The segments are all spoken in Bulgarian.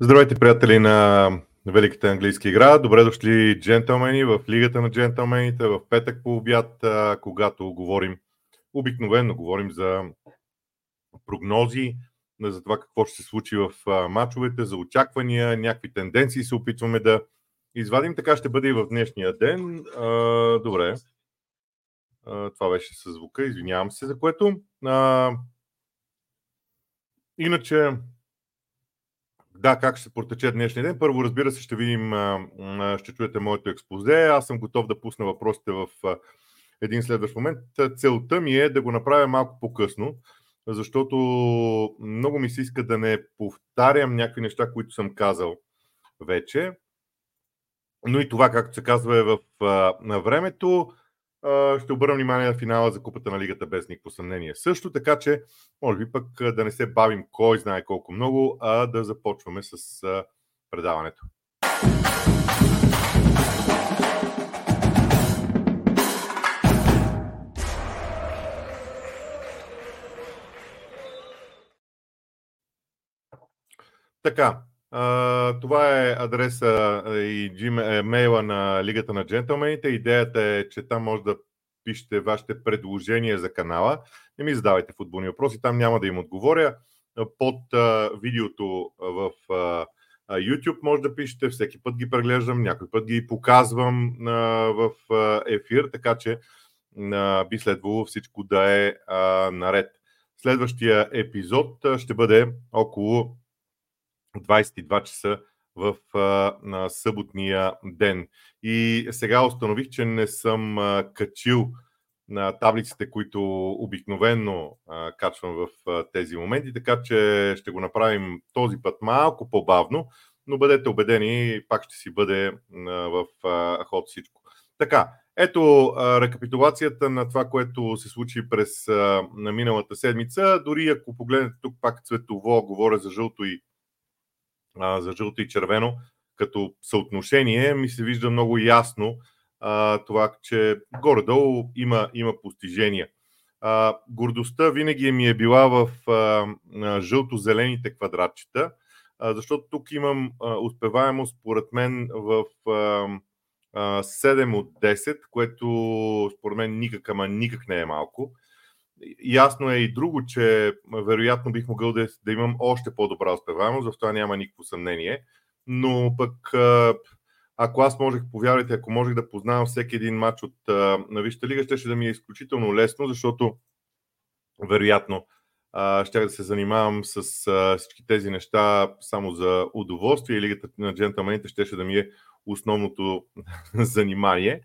Здравейте, приятели на Великата английска игра. Добре дошли, джентълмени, в Лигата на джентълмените, в петък по обяд, когато говорим, обикновено говорим за прогнози, за това какво ще се случи в матчовете, за очаквания, някакви тенденции се опитваме да извадим. Така ще бъде и в днешния ден. Добре. Това беше с звука, извинявам се за което. Иначе, да, как ще се протече днешния ден? Първо, разбира се, ще видим, ще чуете моето експозе. Аз съм готов да пусна въпросите в един следващ момент. Целта ми е да го направя малко по-късно, защото много ми се иска да не повтарям някакви неща, които съм казал вече. Но и това, както се казва, е в времето ще обърна внимание на финала за Купата на Лигата без никакво съмнение. Също така, че може би пък да не се бавим кой знае колко много, а да започваме с предаването. Така, това е адреса и мейла на Лигата на джентълмените. Идеята е, че там може да пишете вашите предложения за канала. Не ми задавайте футболни въпроси, там няма да им отговоря. Под видеото в YouTube може да пишете, всеки път ги преглеждам, някой път ги показвам в ефир, така че би следвало всичко да е наред. Следващия епизод ще бъде около 22 часа в а, на съботния ден. И сега установих, че не съм а, качил на таблиците, които обикновенно а, качвам в а, тези моменти, така че ще го направим този път малко по-бавно, но бъдете убедени, пак ще си бъде а, в а, ход всичко. Така, ето а, рекапитулацията на това, което се случи през а, на миналата седмица. Дори ако погледнете тук пак цветово, говоря за жълто и а, за жълто и червено, като съотношение ми се вижда много ясно а, това, че горе-долу има, има постижения. А, гордостта винаги ми е била в а, жълто-зелените квадратчета, а, защото тук имам а, успеваемост, според мен, в а, а, 7 от 10, което според мен никак, ама никак не е малко. Ясно е и друго, че вероятно бих могъл да, да имам още по-добра успеваемост, в това няма никакво съмнение. Но пък, ако аз можех, повярвайте, ако можех да познавам всеки един матч от на Висшата лига, ще, ще да ми е изключително лесно, защото вероятно ще да се занимавам с всички тези неща само за удоволствие и Лигата на джентълмените ще, ще да ми е основното занимание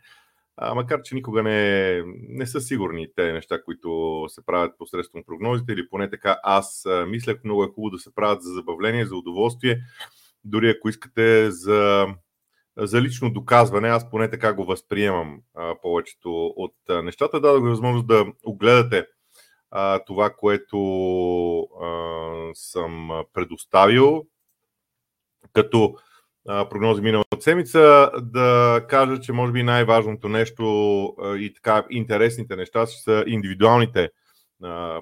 а, макар че никога не, не са сигурни те неща, които се правят посредством прогнозите, или поне така аз мислях, много е хубаво да се правят за забавление, за удоволствие, дори ако искате за, за лично доказване, аз поне така го възприемам а, повечето от а, нещата. Дадох ви възможност да огледате а, това, което а, съм предоставил, като прогнози миналата седмица, да кажа, че може би най-важното нещо и така интересните неща са индивидуалните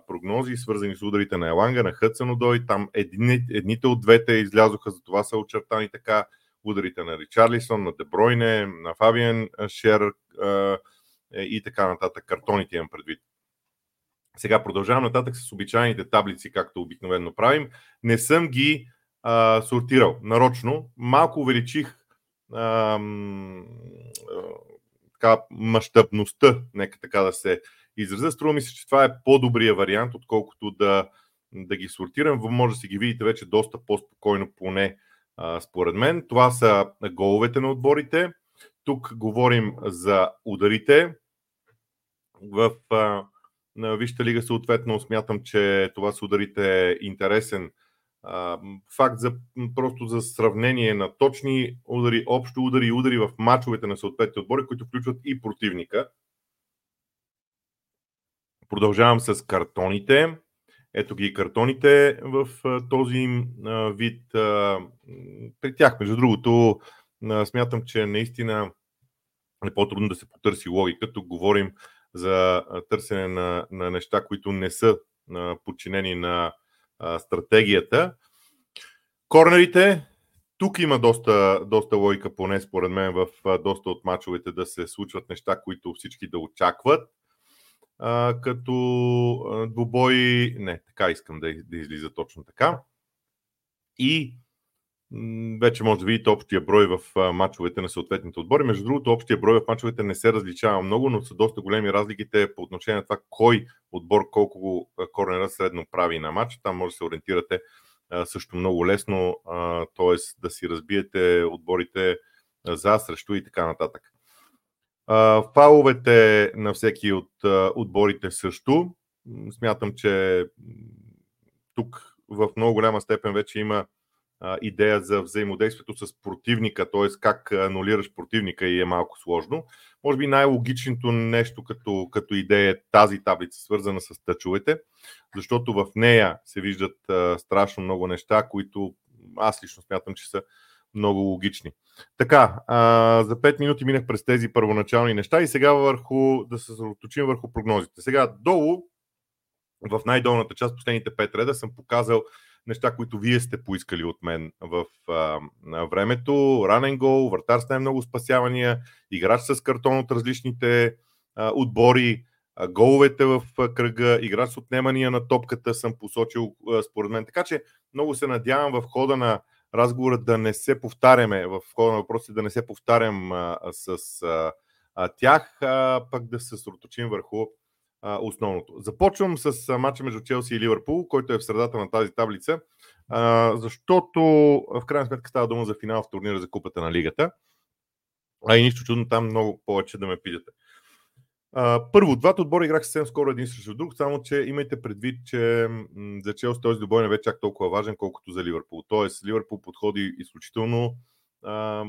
прогнози, свързани с ударите на Еланга, на Хътсанодой. Там едни, едните от двете излязоха, за това са очертани така ударите на Ричарлисон, на Дебройне, на Фабиен Шер и така нататък. Картоните имам предвид. Сега продължавам нататък с обичайните таблици, както обикновено правим. Не съм ги а, сортирал нарочно. Малко увеличих мащабността, нека така да се изразя. Струва ми се, че това е по-добрия вариант, отколкото да, да ги сортирам. Може да си ги видите вече доста по-спокойно, поне а, според мен. Това са головете на отборите. Тук говорим за ударите. В а, на Висшата лига съответно смятам, че това са ударите интересен факт за просто за сравнение на точни удари, общо удари и удари в мачовете на съответните отбори, които включват и противника. Продължавам с картоните. Ето ги картоните в този вид. При тях, между другото, смятам, че наистина е по-трудно да се потърси логика. Тук говорим за търсене на, на неща, които не са подчинени на стратегията. Корнерите, тук има доста, доста логика, поне според мен, в доста от мачовете да се случват неща, които всички да очакват. А, като двубой. Не, така искам да, да излиза точно така. И вече може да видите общия брой в мачовете на съответните отбори. Между другото, общия брой в мачовете не се различава много, но са доста големи разликите по отношение на това кой отбор колко корнера средно прави на матч. Там може да се ориентирате също много лесно, т.е. да си разбиете отборите за, срещу и така нататък. Фаловете на всеки от отборите също. Смятам, че тук в много голяма степен вече има идея за взаимодействието с противника, т.е. как анулираш противника и е малко сложно. Може би най-логичното нещо като, като идея е тази таблица, свързана с тъчовете, защото в нея се виждат страшно много неща, които аз лично смятам, че са много логични. Така, а, за 5 минути минах през тези първоначални неща и сега върху, да се съсредоточим върху прогнозите. Сега долу, в най-долната част, последните 5 реда, съм показал неща, които вие сте поискали от мен в а, времето. Ранен гол, вратар с най-много спасявания, играч с картон от различните а, отбори, а, головете в а, кръга, играч с отнемания на топката съм посочил а, според мен. Така че много се надявам в хода на разговора да не се повтаряме, в хода на въпросите да не се повтарям а, с а, а, тях, а, пък да се съсредоточим върху основното. Започвам с матча между Челси и Ливърпул, който е в средата на тази таблица, защото в крайна сметка става дума за финал в турнира за Купата на Лигата. А и нищо чудно там много повече да ме питате. Първо, двата отбора играха съвсем скоро един срещу друг, само че имайте предвид, че за Челси този добой не бе чак толкова важен, колкото за Ливърпул. Тоест, Ливърпул подходи изключително. А,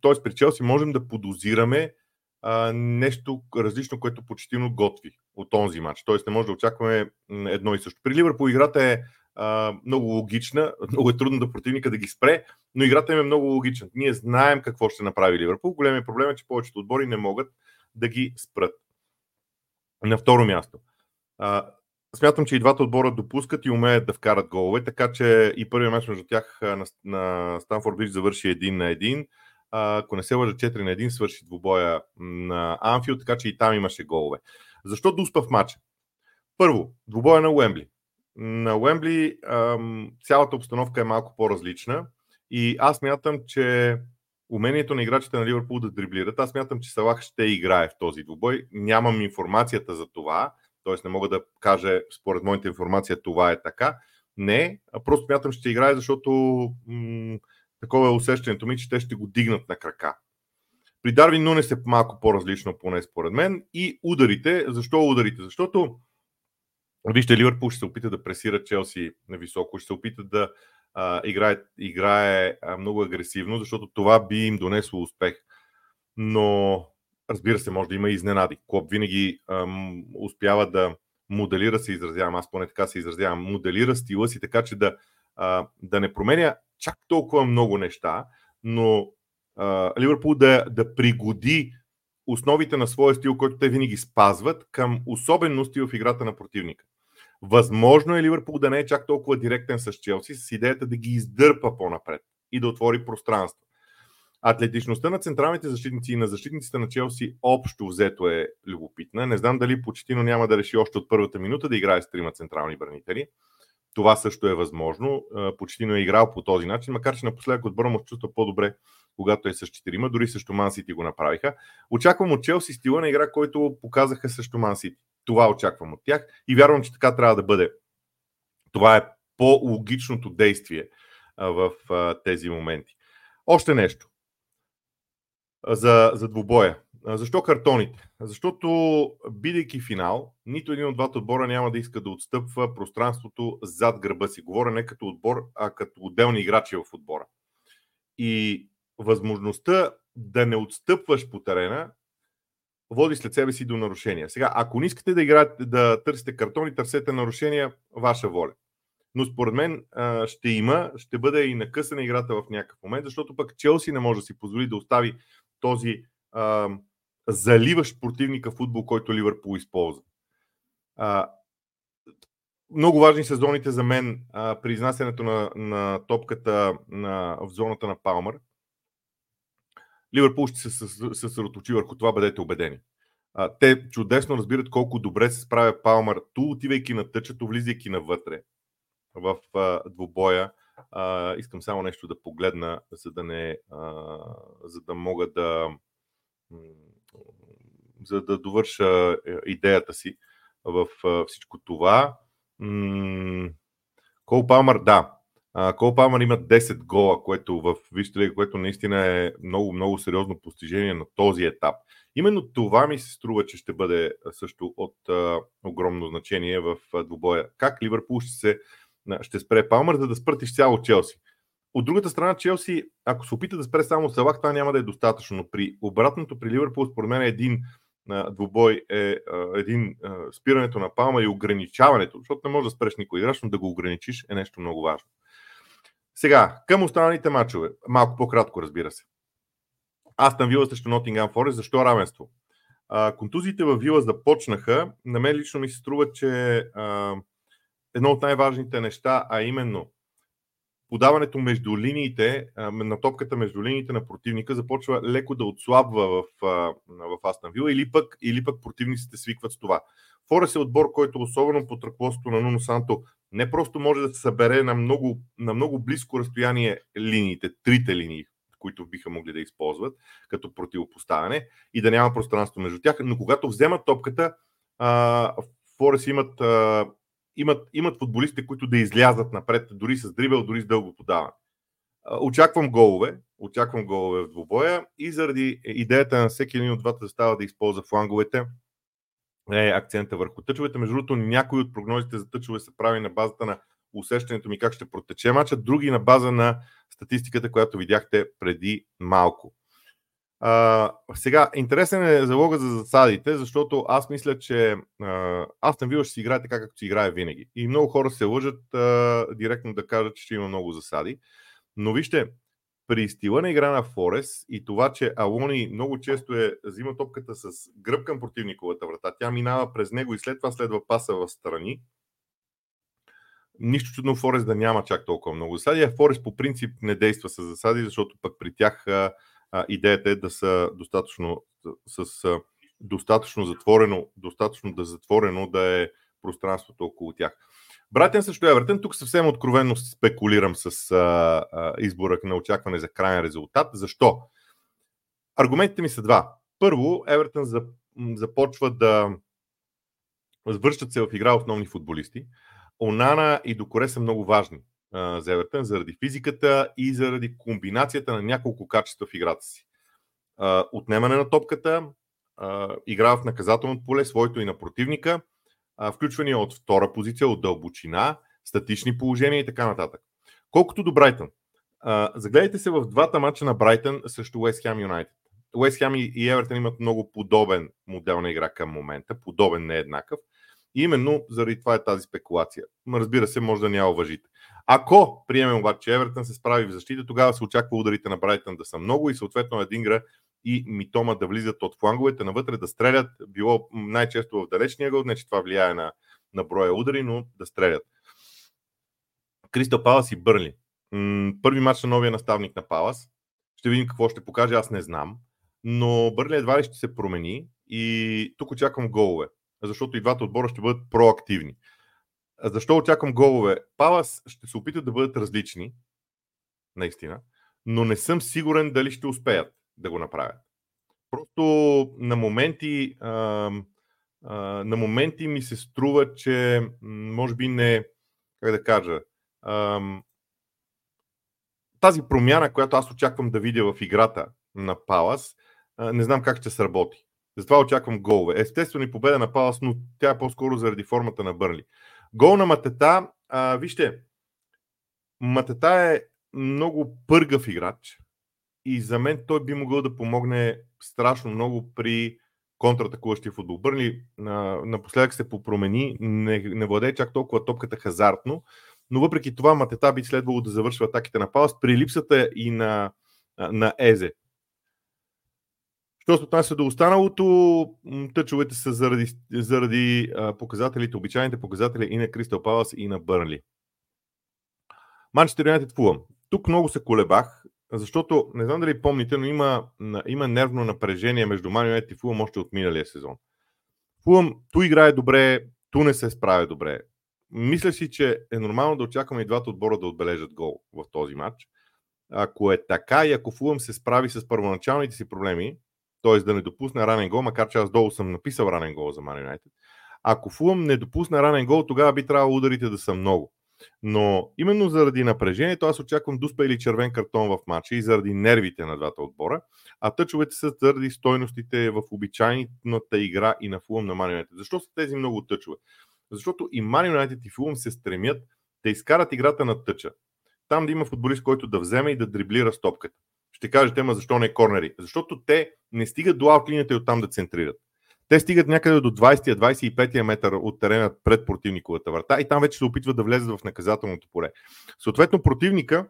тоест, при Челси можем да подозираме а, нещо различно, което почти готви от този матч. Тоест не може да очакваме едно и също. При Ливърпул играта е а, много логична, много е трудно да противника да ги спре, но играта им е много логична. Ние знаем какво ще направи Ливърпул. Големият проблем е, че повечето отбори не могат да ги спрат. На второ място. А, смятам, че и двата отбора допускат и умеят да вкарат голове, така че и първият мач между тях на, на Станфорд Бич завърши един на един ако не се лъжа 4 на 1, свърши двубоя на Анфилд, така че и там имаше голове. Защо дуспа в матча? Първо, двубоя на Уембли. На Уембли цялата обстановка е малко по-различна и аз мятам, че умението на играчите на Ливърпул да дриблират, аз мятам, че Салах ще играе в този двубой. Нямам информацията за това, т.е. не мога да кажа, според моята информация, това е така. Не, просто мятам, ще играе, защото м- Такова е усещането ми, че те ще го дигнат на крака. При Дарвин Нунес е малко по-различно, поне според мен. И ударите. Защо ударите? Защото Вижте, Ливърпул ще се опита да пресира Челси на високо, ще се опита да а, играе, играе а, много агресивно, защото това би им донесло успех. Но, разбира се, може да има и изненади. Клоп винаги ам, успява да моделира, се изразявам, аз поне така се изразявам, моделира стила си така, че да, а, да не променя чак толкова много неща, но а, Ливърпул да, да пригоди основите на своя стил, който те винаги спазват, към особености в играта на противника. Възможно е Ливърпул да не е чак толкова директен с Челси, с идеята да ги издърпа по-напред и да отвори пространство. Атлетичността на централните защитници и на защитниците на Челси общо взето е любопитна. Не знам дали Почетино няма да реши още от първата минута да играе с трима централни бранители. Това също е възможно. Почти не е играл по този начин, макар че напоследък отбора му чувства по-добре, когато е с четирима, дори също Ман го направиха. Очаквам от Челси стила на игра, който показаха също Ман. Това очаквам от тях и вярвам, че така трябва да бъде. Това е по-логичното действие в тези моменти. Още нещо за, за двубоя. Защо картоните? Защото, бидейки финал, нито един от двата отбора няма да иска да отстъпва пространството зад гърба си. Говоря не като отбор, а като отделни играчи в отбора. И възможността да не отстъпваш по терена води след себе си до нарушения. Сега, ако не искате да играете, да търсите картони, търсете нарушения, ваша воля. Но според мен ще има, ще бъде и накъсана играта в някакъв момент, защото пък Челси не може да си позволи да остави този а, заливащ противника футбол, който Ливърпул използва. А, много важни сезоните за мен а, при изнасянето на, на топката на, в зоната на Палмър. Ливърпул ще се съсредоточи върху това, бъдете убедени. А, те чудесно разбират колко добре се справя Палмър, ту отивайки на тъчето, влизайки навътре в а, двубоя. А, искам само нещо да погледна, за да не, а, за да мога да за да довърша е, идеята си в всичко това. Кол Палмър, да. Кол Палмър има 10 гола, което в Вижте което наистина е много, много сериозно постижение на този етап. Именно това ми се струва, че ще бъде също от а, огромно значение в двубоя. Как Ливърпул ще, се, ще спре Палмър, за да спрати цяло Челси. От другата страна, Челси, ако се опита да спре само Салах, това няма да е достатъчно. Но при обратното, при Ливърпул, според мен е един двубой е един спирането на палма и ограничаването, защото не може да спреш никой играч, но да го ограничиш е нещо много важно. Сега, към останалите матчове, малко по-кратко разбира се. Астан Вила срещу Нотингам Форест, защо равенство? А, контузиите във Вила започнаха. На мен лично ми се струва, че а, едно от най-важните неща, а именно подаването между линиите, на топката между линиите на противника започва леко да отслабва в, в Астан Вила или пък, или пък противниците свикват с това. Форес е отбор, който особено под ръководството на Нуно Санто не просто може да се събере на много, на много близко разстояние линиите, трите линии, които биха могли да използват като противопоставяне и да няма пространство между тях, но когато вземат топката, Форес имат имат, имат футболисти, които да излязат напред, дори с дрибел, дори с дълго подаване. Очаквам голове, очаквам голове в двубоя и заради идеята на всеки един от двата да става да използва фланговете, е акцента върху тъчовете. Между другото, някои от прогнозите за тъчове се прави на базата на усещането ми как ще протече мача, други на база на статистиката, която видяхте преди малко. А, сега, интересен е залога за засадите, защото аз мисля, че Астън Вила ще си играе така, както си играе винаги. И много хора се лъжат а, директно да кажат, че ще има много засади. Но вижте, при стила на игра на Форес и това, че Алони много често е взима топката с гръб към противниковата врата, тя минава през него и след това следва паса в страни. Нищо чудно Форес да няма чак толкова много засади, а Форес по принцип не действа с засади, защото пък при тях идеята е да са достатъчно с, с достатъчно затворено, достатъчно да затворено да е пространството около тях. Братен също Евертен, тук съвсем откровенно спекулирам с а, а, избора на очакване за крайен резултат. Защо? Аргументите ми са два. Първо, Евертън започва да връщат се в игра основни футболисти. Онана и Докоре са много важни за Евертън заради физиката и заради комбинацията на няколко качества в играта си. Отнемане на топката, игра в наказателното поле, своето и на противника, включвания от втора позиция, от дълбочина, статични положения и така нататък. Колкото до Брайтън, загледайте се в двата мача на Брайтън срещу Уест Хем Юнайтед. Уест Хем и Евертън имат много подобен модел на игра към момента, подобен, не еднакъв. И именно заради това е тази спекулация. Разбира се, може да няма въжите. Ако приемем обаче, че Евертън се справи в защита, тогава се очаква ударите на Брайтън да са много и съответно Едингра и Митома да влизат от фланговете навътре, да стрелят, било най-често в далечния гол, не че това влияе на, на броя удари, но да стрелят. Кристал Палас и Бърли. Първи матч на новия наставник на Палас. Ще видим какво ще покаже, аз не знам. Но Бърли едва ли ще се промени и тук очаквам голове, защото и двата отбора ще бъдат проактивни. Защо очаквам голове? Палас ще се опитат да бъдат различни, наистина, но не съм сигурен дали ще успеят да го направят. Просто на моменти, на моменти ми се струва, че може би не, как да кажа, тази промяна, която аз очаквам да видя в играта на Палас, не знам как ще сработи. Затова очаквам голове. Естествено и победа на Палас, но тя е по-скоро заради формата на Бърли. Гол на Матета, а, вижте, Матета е много пъргав играч и за мен той би могъл да помогне страшно много при контратакуващия футбол. Бърни напоследък се попромени, не, не владее чак толкова топката хазартно, но въпреки това Матета би следвало да завършва атаките на Палас при липсата и на, на Езе. Що се отнася до останалото, тъчовете са заради, заради показателите, обичайните показатели и на Кристал Палас и на Бърнли. Манчестър Юнайтед Фулъм. Тук много се колебах, защото не знам дали помните, но има, има нервно напрежение между Ман Юнайтед и Фулъм още от миналия сезон. Фулъм ту играе добре, ту не се справя добре. Мисля си, че е нормално да очакваме и двата отбора да отбележат гол в този матч. Ако е така и ако Фулъм се справи с първоначалните си проблеми, т.е. да не допусне ранен гол, макар че аз долу съм написал ранен гол за Man ако Фулъм не допусне ранен гол, тогава би трябвало ударите да са много. Но именно заради напрежението аз очаквам дуспа или червен картон в матча и заради нервите на двата отбора, а тъчовете са заради стойностите в обичайната игра и на Фулъм на Man United. Защо са тези много тъчове? Защото и Man United и Фулъм се стремят да изкарат играта на тъча. Там да има футболист, който да вземе и да дриблира стопката. Ще кажете, ма защо не корнери? Защото те не стигат до аутлинията и оттам да центрират. Те стигат някъде до 20-25 метър от терена пред противниковата врата и там вече се опитват да влезат в наказателното поле. Съответно, противника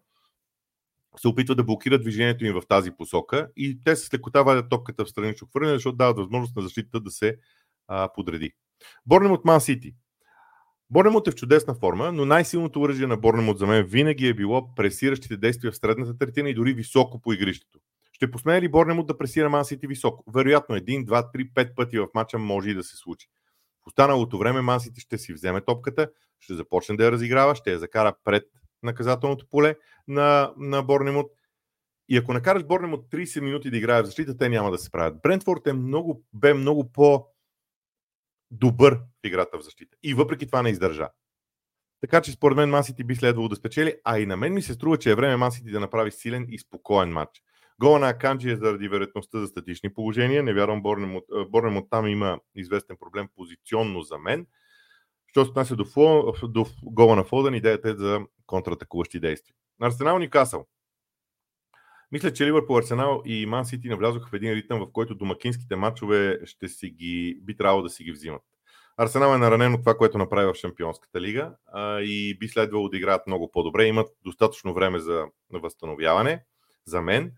се опитва да блокира движението им в тази посока и те с лекота вадят топката в странично хвърляне, защото дават възможност на защитата да се а, подреди. Борнем от Ман Сити. Борнемот е в чудесна форма, но най-силното оръжие на Борнемот за мен винаги е било пресиращите действия в средната третина и дори високо по игрището. Ще посмее ли Борнемот да пресира Ман Сити високо? Вероятно, един, два, три, пет пъти в матча може и да се случи. В останалото време Ман Сити ще си вземе топката, ще започне да я разиграва, ще я закара пред наказателното поле на, на Борнемот. И ако накараш Борнемот 30 минути да играе в защита, те няма да се справят. Брентфорд е много, бе много по- добър в играта в защита. И въпреки това не издържа. Така че според мен Масити би следвало да спечели, а и на мен ми се струва, че е време Масити да направи силен и спокоен матч. Гола на Аканджи е заради вероятността за статични положения. Не вярвам, Борнем от там има известен проблем позиционно за мен. Що се отнася до, до гола на Фоден, идеята е за контратакуващи действия. Арсенал Никасъл. Мисля, че Ливърпул, Арсенал и Ман Сити навлязоха в един ритъм, в който домакинските матчове ще си ги, би трябвало да си ги взимат. Арсенал е наранен от това, което направи в Шампионската лига а, и би следвало да играят много по-добре. Имат достатъчно време за възстановяване, за мен.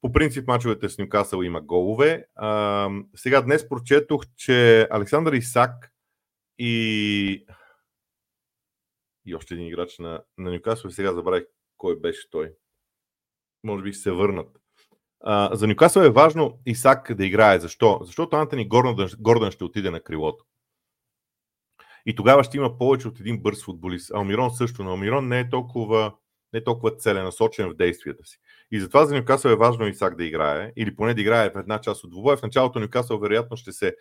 По принцип, мачовете с Нюкасъл има голове. А, сега днес прочетох, че Александър Исак и и още един играч на, на Нюкасъл, сега забравих кой беше той може би ще се върнат. А, за Нюкасъл е важно Исак да играе. Защо? Защото Антони Гордън, Гордън ще отиде на крилото. И тогава ще има повече от един бърз футболист. Алмирон също, но Алмирон не е толкова, не е толкова целенасочен в действията си. И затова за Нюкасъл е важно Исак да играе, или поне да играе в една част от двубоя. В началото Нюкасъл вероятно ще се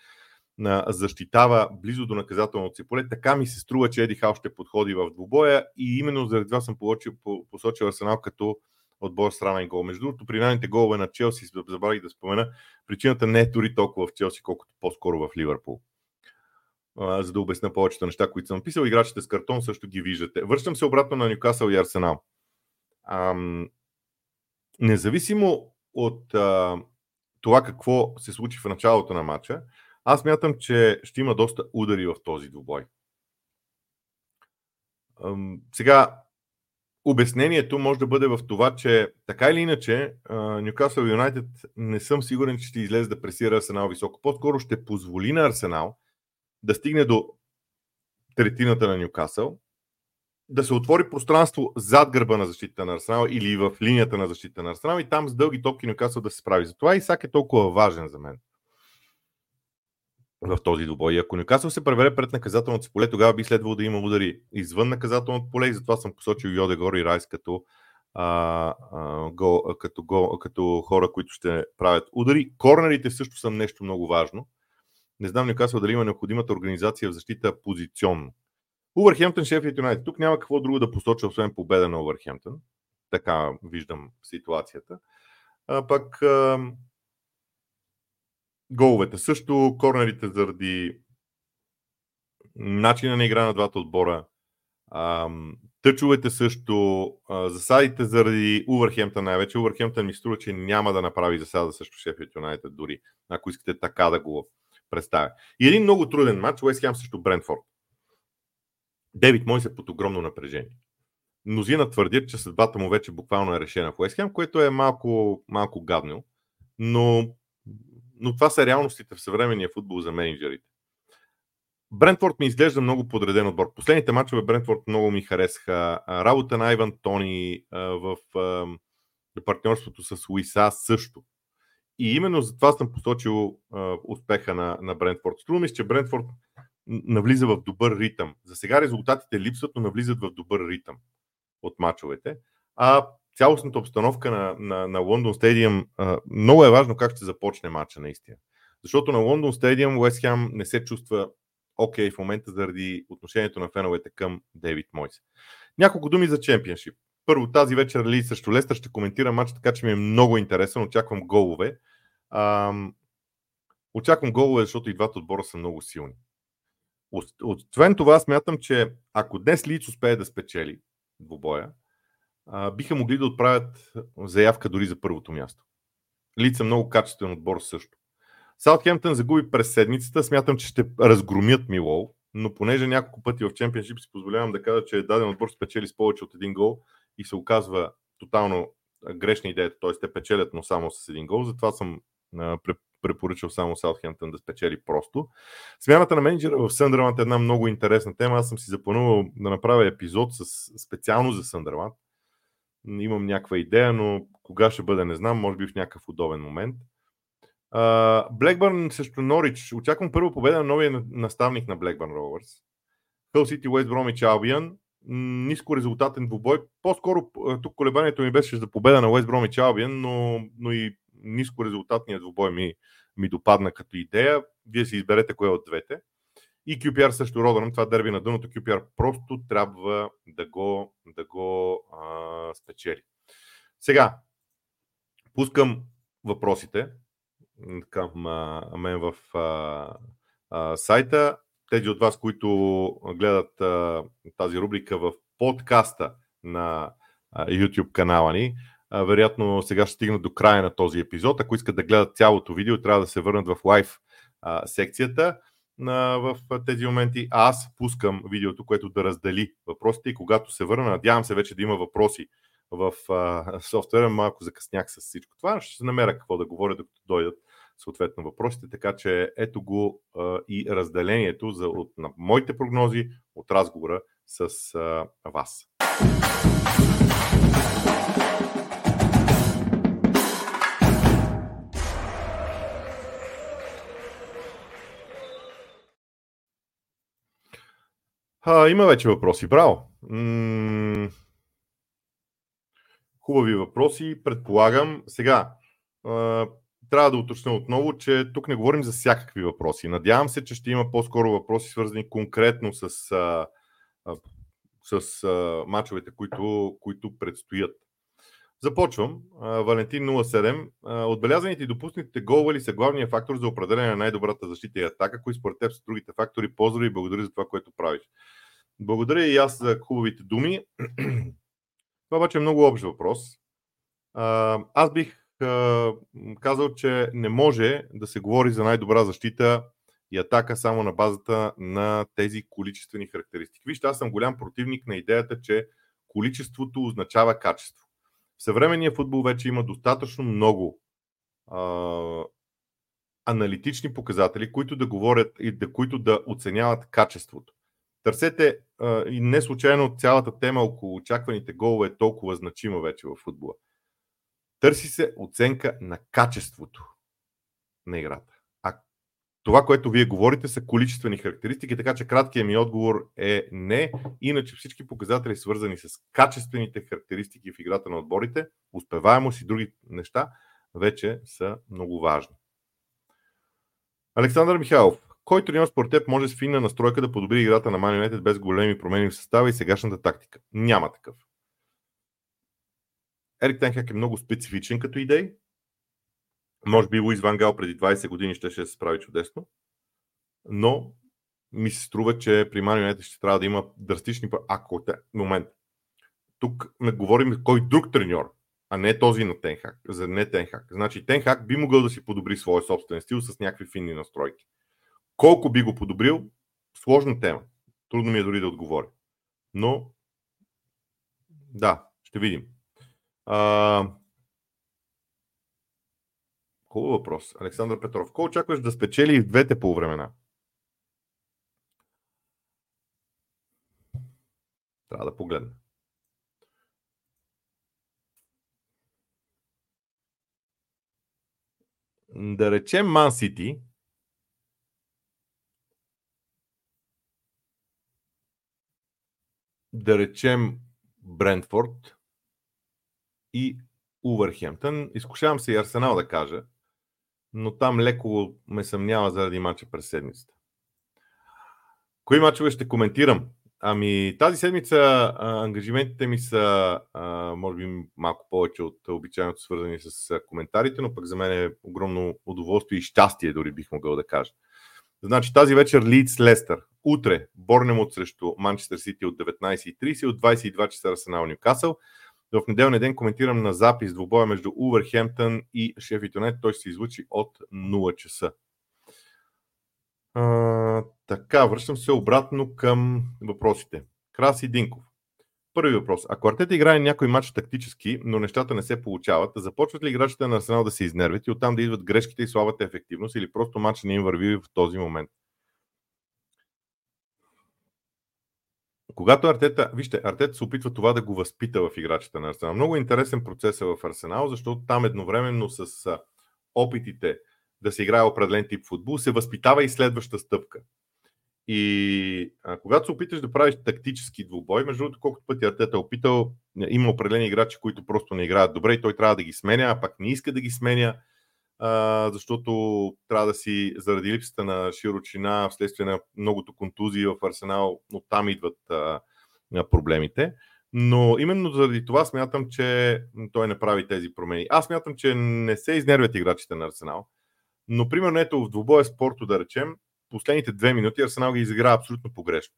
защитава близо до наказателното си поле. Така ми се струва, че Еди Хал ще подходи в двубоя и именно заради това съм посочил, посочил Арсенал като отбор с ранен гол. Между другото, при ранените голове на Челси, забравих да спомена, причината не е дори толкова в Челси, колкото по-скоро в Ливърпул. За да обясня повечето неща, които съм писал. Играчите с картон също ги виждате. Връщам се обратно на Нюкасъл и Арсенал. Ам, независимо от а, това какво се случи в началото на матча, аз мятам, че ще има доста удари в този двубой. Сега, Обяснението може да бъде в това, че така или иначе Ньюкасъл Юнайтед не съм сигурен, че ще излезе да пресира Арсенал високо. По-скоро ще позволи на Арсенал да стигне до третината на Ньюкасъл, да се отвори пространство зад гърба на защита на Арсенал или в линията на защита на Арсенал и там с дълги топки Ньюкасъл да се справи. Затова Исак е толкова важен за мен в този двубой. И ако Нюкасъл се преведе пред наказателното си поле, тогава би следвало да има удари извън наказателното поле и затова съм посочил Йодегор и Райс като, а, а, гол, като, гол, като хора, които ще правят удари. Корнерите също са нещо много важно. Не знам Нюкасъл дали има необходимата организация в защита позиционно. Увърхемптън, Шеф Юнайтед. Тук няма какво друго да посоча, освен победа на Увърхемптън. Така виждам ситуацията. А, пък Головете също, корнерите заради начина на игра на двата отбора, тъчовете също, засадите заради Увърхемптън най-вече. Увърхемптън ми струва, че няма да направи засада срещу Шефът Юнайтед дори, ако искате така да го представя. И един много труден матч, Уест Хем срещу Брентфорд. Девит Мой се под огромно напрежение. Мнозина твърдят, че съдбата му вече буквално е решена в Уест Хем, което е малко, малко гадно, но но това са реалностите в съвременния футбол за менеджерите. Брентфорд ми изглежда много подреден отбор. Последните мачове Брентфорд много ми харесаха. Работа на Айван Тони в партньорството с Уиса също. И именно за това съм посочил успеха на, на Брентфорд. Струва ми че Брентфорд навлиза в добър ритъм. За сега резултатите липсват, но навлизат в добър ритъм от мачовете. А цялостната обстановка на, на, на Лондон Стадиум, много е важно как ще започне матча наистина. Защото на Лондон Стадиум Уест Хем не се чувства окей okay в момента заради отношението на феновете към Дейвид Мойс. Няколко думи за чемпионшип. Първо, тази вечер Ли срещу Лестър ще коментира матч, така че ми е много интересен. Очаквам голове. Ам, очаквам голове, защото и двата отбора са много силни. Освен това, смятам, че ако днес Лиц успее да спечели двубоя, биха могли да отправят заявка дори за първото място. Лиц е много качествен отбор също. Саутхемптън загуби през седмицата. Смятам, че ще разгромят Милол, но понеже няколко пъти в чемпионшип си позволявам да кажа, че даден отбор спечели с повече от един гол и се оказва тотално грешна идеята, т.е. те печелят, но само с един гол. Затова съм препоръчал само Саутхемптън да спечели просто. Смяната на менеджера в Съндърланд е една много интересна тема. Аз съм си запланувал да направя епизод с, специално за Съндърланд. Имам някаква идея, но кога ще бъде, не знам. Може би в някакъв удобен момент. Блекбърн срещу Норич. Очаквам първа победа на новия наставник на Блекбърн Ровърс. Хъл Сити, Уест Бромич, Албиан. Ниско резултатен двубой. По-скоро тук колебанието ми беше за победа на Уест Бромич, Албиан, но, но и ниско резултатният двубой ми, ми допадна като идея. Вие си изберете кое от двете. И QPR също Родърм, това дерби на дъното, QPR просто трябва да го, да го а, спечели. Сега, пускам въпросите към а, мен в а, а, сайта. Тези от вас, които гледат а, тази рубрика в подкаста на а, YouTube канала ни, а, вероятно сега ще стигнат до края на този епизод. Ако искат да гледат цялото видео, трябва да се върнат в лайв а, секцията в тези моменти. Аз пускам видеото, което да раздели въпросите и когато се върна, надявам се вече да има въпроси в а, софтуера. Малко закъснях с всичко това, ще се намеря какво да говоря, докато дойдат съответно въпросите, така че ето го а, и разделението за, от, на моите прогнози от разговора с а, вас. А, има вече въпроси. Браво! Хубави въпроси, предполагам. Сега, а, трябва да уточня отново, че тук не говорим за всякакви въпроси. Надявам се, че ще има по-скоро въпроси, свързани конкретно с, а, а, с а, мачовете, които, които предстоят. Започвам. Валентин 07. Отбелязаните и допуснатите головали са главният фактор за определение на най-добрата защита и атака. Кои според теб са другите фактори? Поздрави и благодаря за това, което правиш. Благодаря и аз за хубавите думи. Това обаче е много общ въпрос. Аз бих казал, че не може да се говори за най-добра защита и атака само на базата на тези количествени характеристики. Вижте, аз съм голям противник на идеята, че количеството означава качество. В съвременния футбол вече има достатъчно много а, аналитични показатели, които да говорят и да, които да оценяват качеството. Търсете а, и не случайно цялата тема около очакваните голове е толкова значима вече в футбола. Търси се оценка на качеството на играта. Това, което вие говорите, са количествени характеристики, така че краткият ми отговор е не. Иначе всички показатели, свързани с качествените характеристики в играта на отборите, успеваемост и други неща, вече са много важни. Александър Михайлов. Кой треньор според теб може с финна настройка да подобри играта на Man United без големи промени в състава и сегашната тактика? Няма такъв. Ерик Тенхак е много специфичен като идей. Може би Луис Ван Гал преди 20 години ще, ще се справи чудесно. Но ми се струва, че при Man ще трябва да има драстични... Ако те... Момент. Тук не говорим кой друг треньор, а не този на Тенхак. За не Тенхак. Значи Тенхак би могъл да си подобри своя собствен стил с някакви финни настройки. Колко би го подобрил? Сложна тема. Трудно ми е дори да отговоря. Но да, ще видим. А, Хубав въпрос. Александър Петров. Кой очакваш да спечели в двете по времена? Трябва да погледна. Да речем Ман Сити. Да речем Брентфорд и Увърхемптън. Изкушавам се и Арсенал да кажа, но там леко ме съмнява заради мача през седмицата. Кои мачове ще коментирам? Ами тази седмица а, ангажиментите ми са, а, може би, малко повече от обичайното свързани с коментарите, но пък за мен е огромно удоволствие и щастие, дори бих могъл да кажа. Значи тази вечер Лидс Лестър. Утре Борнемот срещу Манчестър Сити от 19.30 от 22 часа Арсенал Ньюкасъл. В неделния ден коментирам на запис двубоя между Увърхемптън и Шеф Юнайт. Той ще се излучи от 0 часа. А, така, връщам се обратно към въпросите. Краси Динков. Първи въпрос. Ако Артета играе някой матч тактически, но нещата не се получават, започват ли играчите на Арсенал да се изнервят и оттам да идват грешките и слабата ефективност или просто матч не им върви в този момент? Когато Артета, вижте, Артета се опитва това да го възпита в играчите на Арсенал. Много интересен процес е в Арсенал, защото там едновременно с опитите да се играе определен тип футбол, се възпитава и следваща стъпка. И а, когато се опиташ да правиш тактически двубой, между другото, колкото пъти Артета е опитал, има определени играчи, които просто не играят добре и той трябва да ги сменя, а пак не иска да ги сменя, защото трябва да си, заради липсата на широчина, вследствие на многото контузии в Арсенал, оттам идват а, проблемите. Но именно заради това смятам, че той не прави тези промени. Аз смятам, че не се изнервят играчите на Арсенал. Но, примерно, ето в двубоя спорто, да речем, последните две минути Арсенал ги изигра абсолютно погрешно.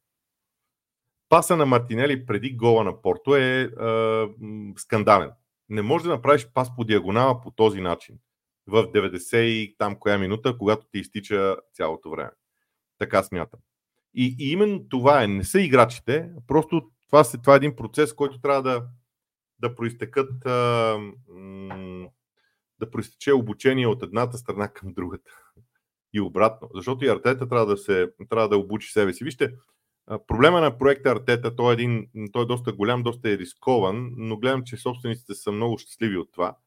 Паса на Мартинели преди гола на Порто е, е скандален. Не можеш да направиш пас по диагонала по този начин в 90 и там коя минута, когато ти изтича цялото време. Така смятам. И, и именно това е. Не са играчите, просто това, това е един процес, който трябва да, да проистекат а, м- да проистече обучение от едната страна към другата. И обратно. Защото и Артета трябва да, се, трябва да обучи себе си. Вижте, проблема на проекта Артета, той е, един, той е доста голям, доста е рискован, но гледам, че собствениците са много щастливи от това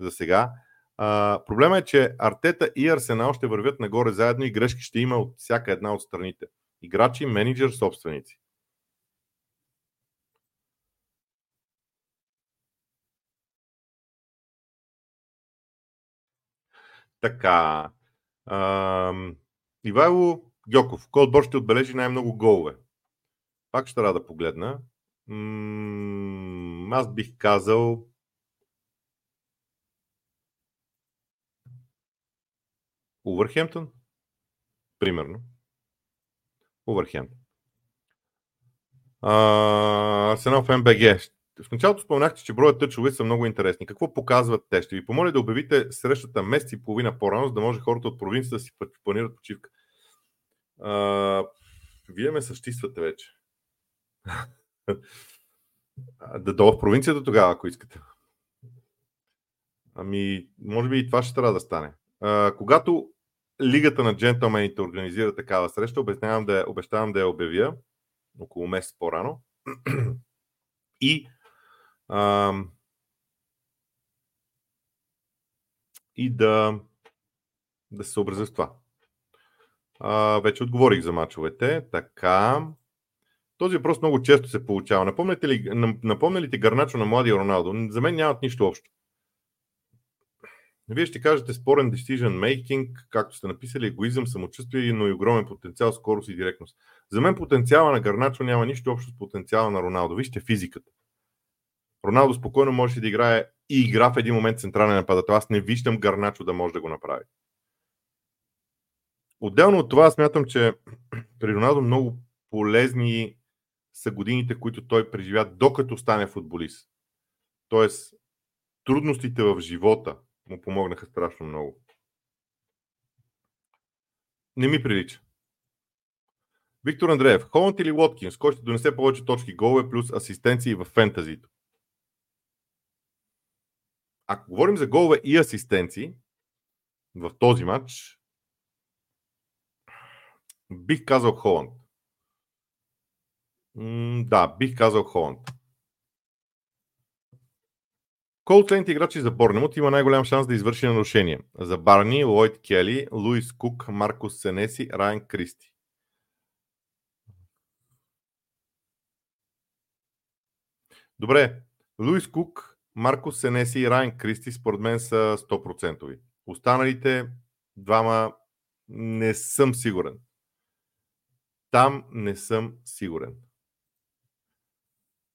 за сега. А, проблема е, че Артета и Арсенал ще вървят нагоре заедно и грешки ще има от всяка една от страните. Играчи, менеджер, собственици. Така. А, Ивайло Гьоков. Кой отбор ще отбележи най-много голове? Пак ще трябва да погледна. М- аз бих казал Увърхемптън. Примерно. Увърхемптън. Арсенал в МБГ в началото споменахте, че броят тъчове са много интересни. Какво показват те? Ще ви помоля да обявите срещата месец и половина по-рано, за да може хората от провинцията да си планират почивка. А, вие ме съществате вече. да долу в провинцията тогава, ако искате. Ами, може би и това ще трябва да стане. А, когато Лигата на джентълмените организира такава среща, обещавам да, обещавам да я обявя около месец по-рано. И а, и да, да се съобразя с това. А, вече отговорих за мачовете. Така. Този въпрос много често се получава. Напомняте ли, напомня ли ти Гарначо на младия Роналдо? За мен нямат нищо общо. Вие ще кажете спорен decision making, както сте написали, егоизъм, самочувствие, но и огромен потенциал, скорост и директност. За мен потенциала на Гарначо няма нищо общо с потенциала на Роналдо. Вижте физиката. Роналдо спокойно може да играе и игра в един момент централен нападател. Аз не виждам Гарначо да може да го направи. Отделно от това, смятам, че при Роналдо много полезни са годините, които той преживя докато стане футболист. Тоест, трудностите в живота му помогнаха страшно много. Не ми прилича. Виктор Андреев, Холанд или Уоткинс, кой ще донесе повече точки, голове плюс асистенции в фентазито? ако говорим за голове и асистенции, в този матч, бих казал Холанд. М, да, бих казал Холанд. Кой играчи за Борнемот има най-голям шанс да извърши нарушение? За Барни, Лойд Кели, Луис Кук, Маркус Сенеси, Райан Кристи. Добре, Луис Кук, Маркус Сенеси и Райан Кристи според мен са 100%. Останалите двама не съм сигурен. Там не съм сигурен.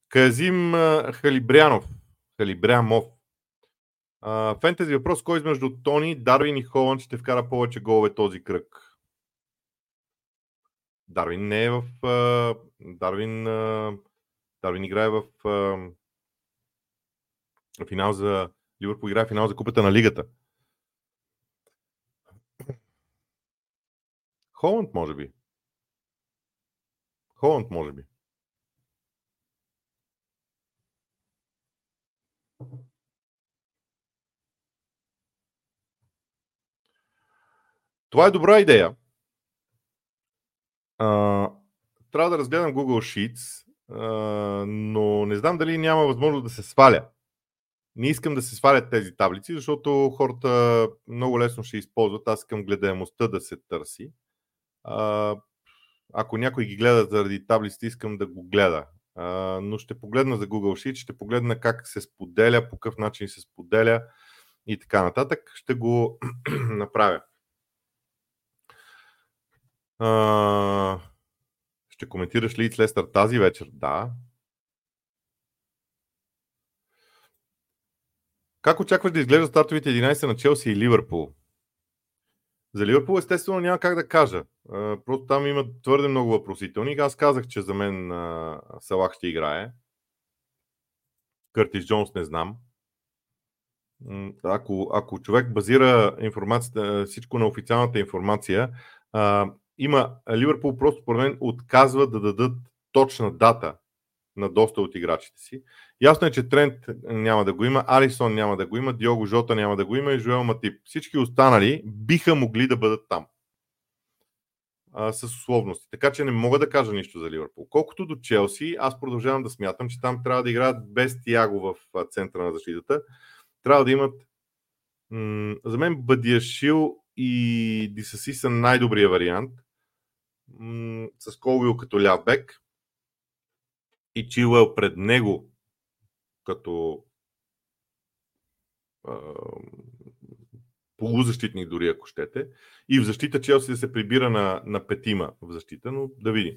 Казим Халибрянов. Халибрямов. Фентези въпрос, кой измежду Тони, Дарвин и Холанд ще вкара повече голове този кръг? Дарвин не е в... Дарвин, Дарвин играе в финал за... Ливърпул играе финал за купата на лигата. Холанд, може би. Холанд, може би. Това е добра идея. А, трябва да разгледам Google Sheets, а, но не знам дали няма възможност да се сваля. Не искам да се свалят тези таблици, защото хората много лесно ще използват. Аз искам гледаемостта да се търси. А, ако някой ги гледа заради таблиците, искам да го гледа. Но ще погледна за Google Sheet, ще погледна как се споделя, по какъв начин се споделя и така нататък. Ще го направя. А, ще коментираш ли Лестър тази вечер? Да. Как очакваш да изглежда стартовите 11 на Челси и Ливърпул? За Ливърпул естествено няма как да кажа. Просто там има твърде много въпросителни. Аз казах, че за мен Салах ще играе. Къртис Джонс не знам. Ако, ако човек базира информацията, всичко на официалната информация, има Ливърпул просто според мен отказва да дадат точна дата на доста от играчите си. Ясно е, че Трент няма да го има, Алисон няма да го има, Диого Жота няма да го има и Жоел Матип. Всички останали биха могли да бъдат там а, с условности. Така че не мога да кажа нищо за Ливърпул. Колкото до Челси, аз продължавам да смятам, че там трябва да играят без Тиаго в центъра на защитата. Трябва да имат м- за мен Бадиашил и Дисаси са най-добрия вариант м- с Колвил като ляв бек и Чилуел пред него като полузащитник дори ако щете. И в защита Челси да се прибира на, на петима в защита, но да видим.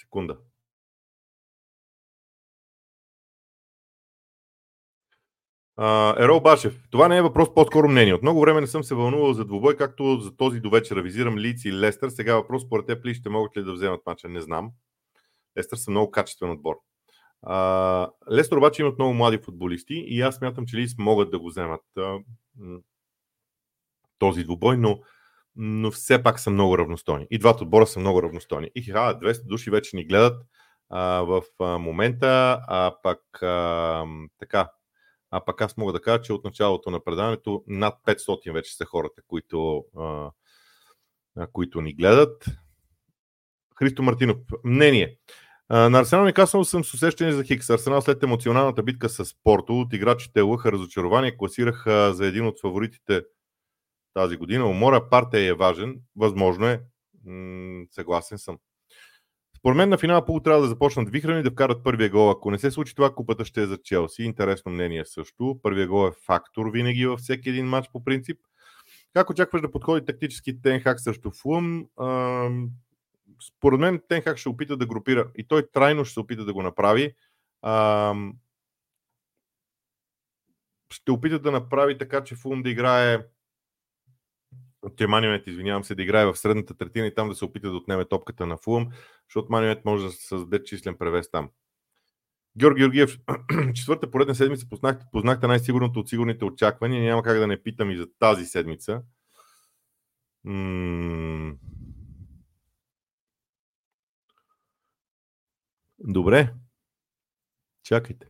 Секунда. Ерол Башев. Това не е въпрос, по-скоро мнение. От много време не съм се вълнувал за двубой, както за този до вечера. Визирам Лици и Лестър. Сега въпрос, според теб ли ще могат ли да вземат мача? Не знам. Лестър са много качествен отбор. А, Лестър обаче имат много млади футболисти и аз смятам, че Лиц могат да го вземат а, този двубой, но, но все пак са много равностойни. И двата отбора са много равностойни. И ха, 200 души вече ни гледат а, в а, момента, а пък а, така, а пък аз мога да кажа, че от началото на предаването над 500 вече са хората, които, а, които ни гледат. Христо Мартинов. Мнение. На Арсенал Никасъл съм с усещане за Хикс. Арсенал след емоционалната битка с Порто от играчите лъха разочарование, класираха за един от фаворитите тази година. Умора партия е важен. Възможно е. М- съгласен съм. Според мен на финала пол трябва да започнат вихрани да вкарат първия гол. Ако не се случи това, купата ще е за Челси. Интересно мнение също. Първия гол е фактор винаги във всеки един матч по принцип. Как очакваш да подходи тактически Тенхак срещу Флум? Според мен Тенхак ще опита да групира и той трайно ще се опита да го направи. Ще опита да направи така, че Флум да играе че Манионет, извинявам се, да играе в средната третина и там да се опита да отнеме топката на Фулъм, защото Манионет може да създаде числен превес там. Георги Георгиев, четвърта поредна седмица познахте, познахте най-сигурното от сигурните очаквания. Няма как да не питам и за тази седмица. М- Добре. Чакайте.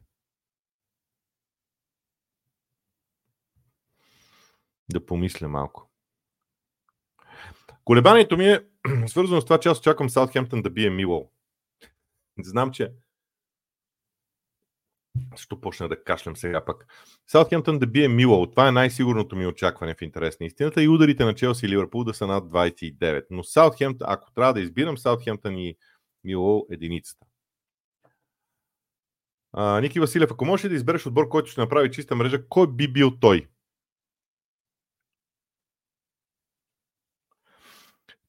Да помисля малко. Колебанието ми е свързано с това, че аз очаквам Саутхемптън да бие Милоу. Знам, че Защо почна да кашлям сега пък. Саутхемптън да бие Милоу. Това е най-сигурното ми очакване в интерес на истината. И ударите на Челси и Ливърпул да са над 29. Но Саутхемптън, ако трябва да избирам Саутхемптън и Милоу, единицата. А, Ники Василев, ако можеш да избереш отбор, който ще направи чиста мрежа, кой би бил той?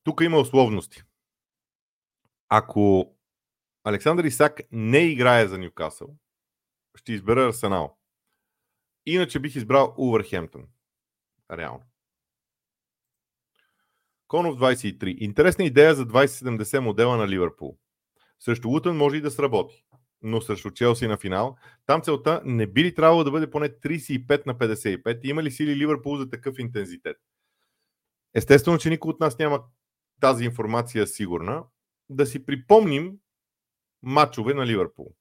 Тук има условности. Ако Александър Исак не играе за Ньюкасъл, ще избера Арсенал. Иначе бих избрал Увърхемптън. Реално. Конов 23. Интересна идея за 2070 модела на Ливърпул. Срещу Лутън може и да сработи, но срещу Челси на финал, там целта не би ли трябвало да бъде поне 35 на 55? Има ли сили Ливърпул за такъв интензитет? Естествено, че никой от нас няма тази информация сигурна. Да си припомним матчове на Ливърпул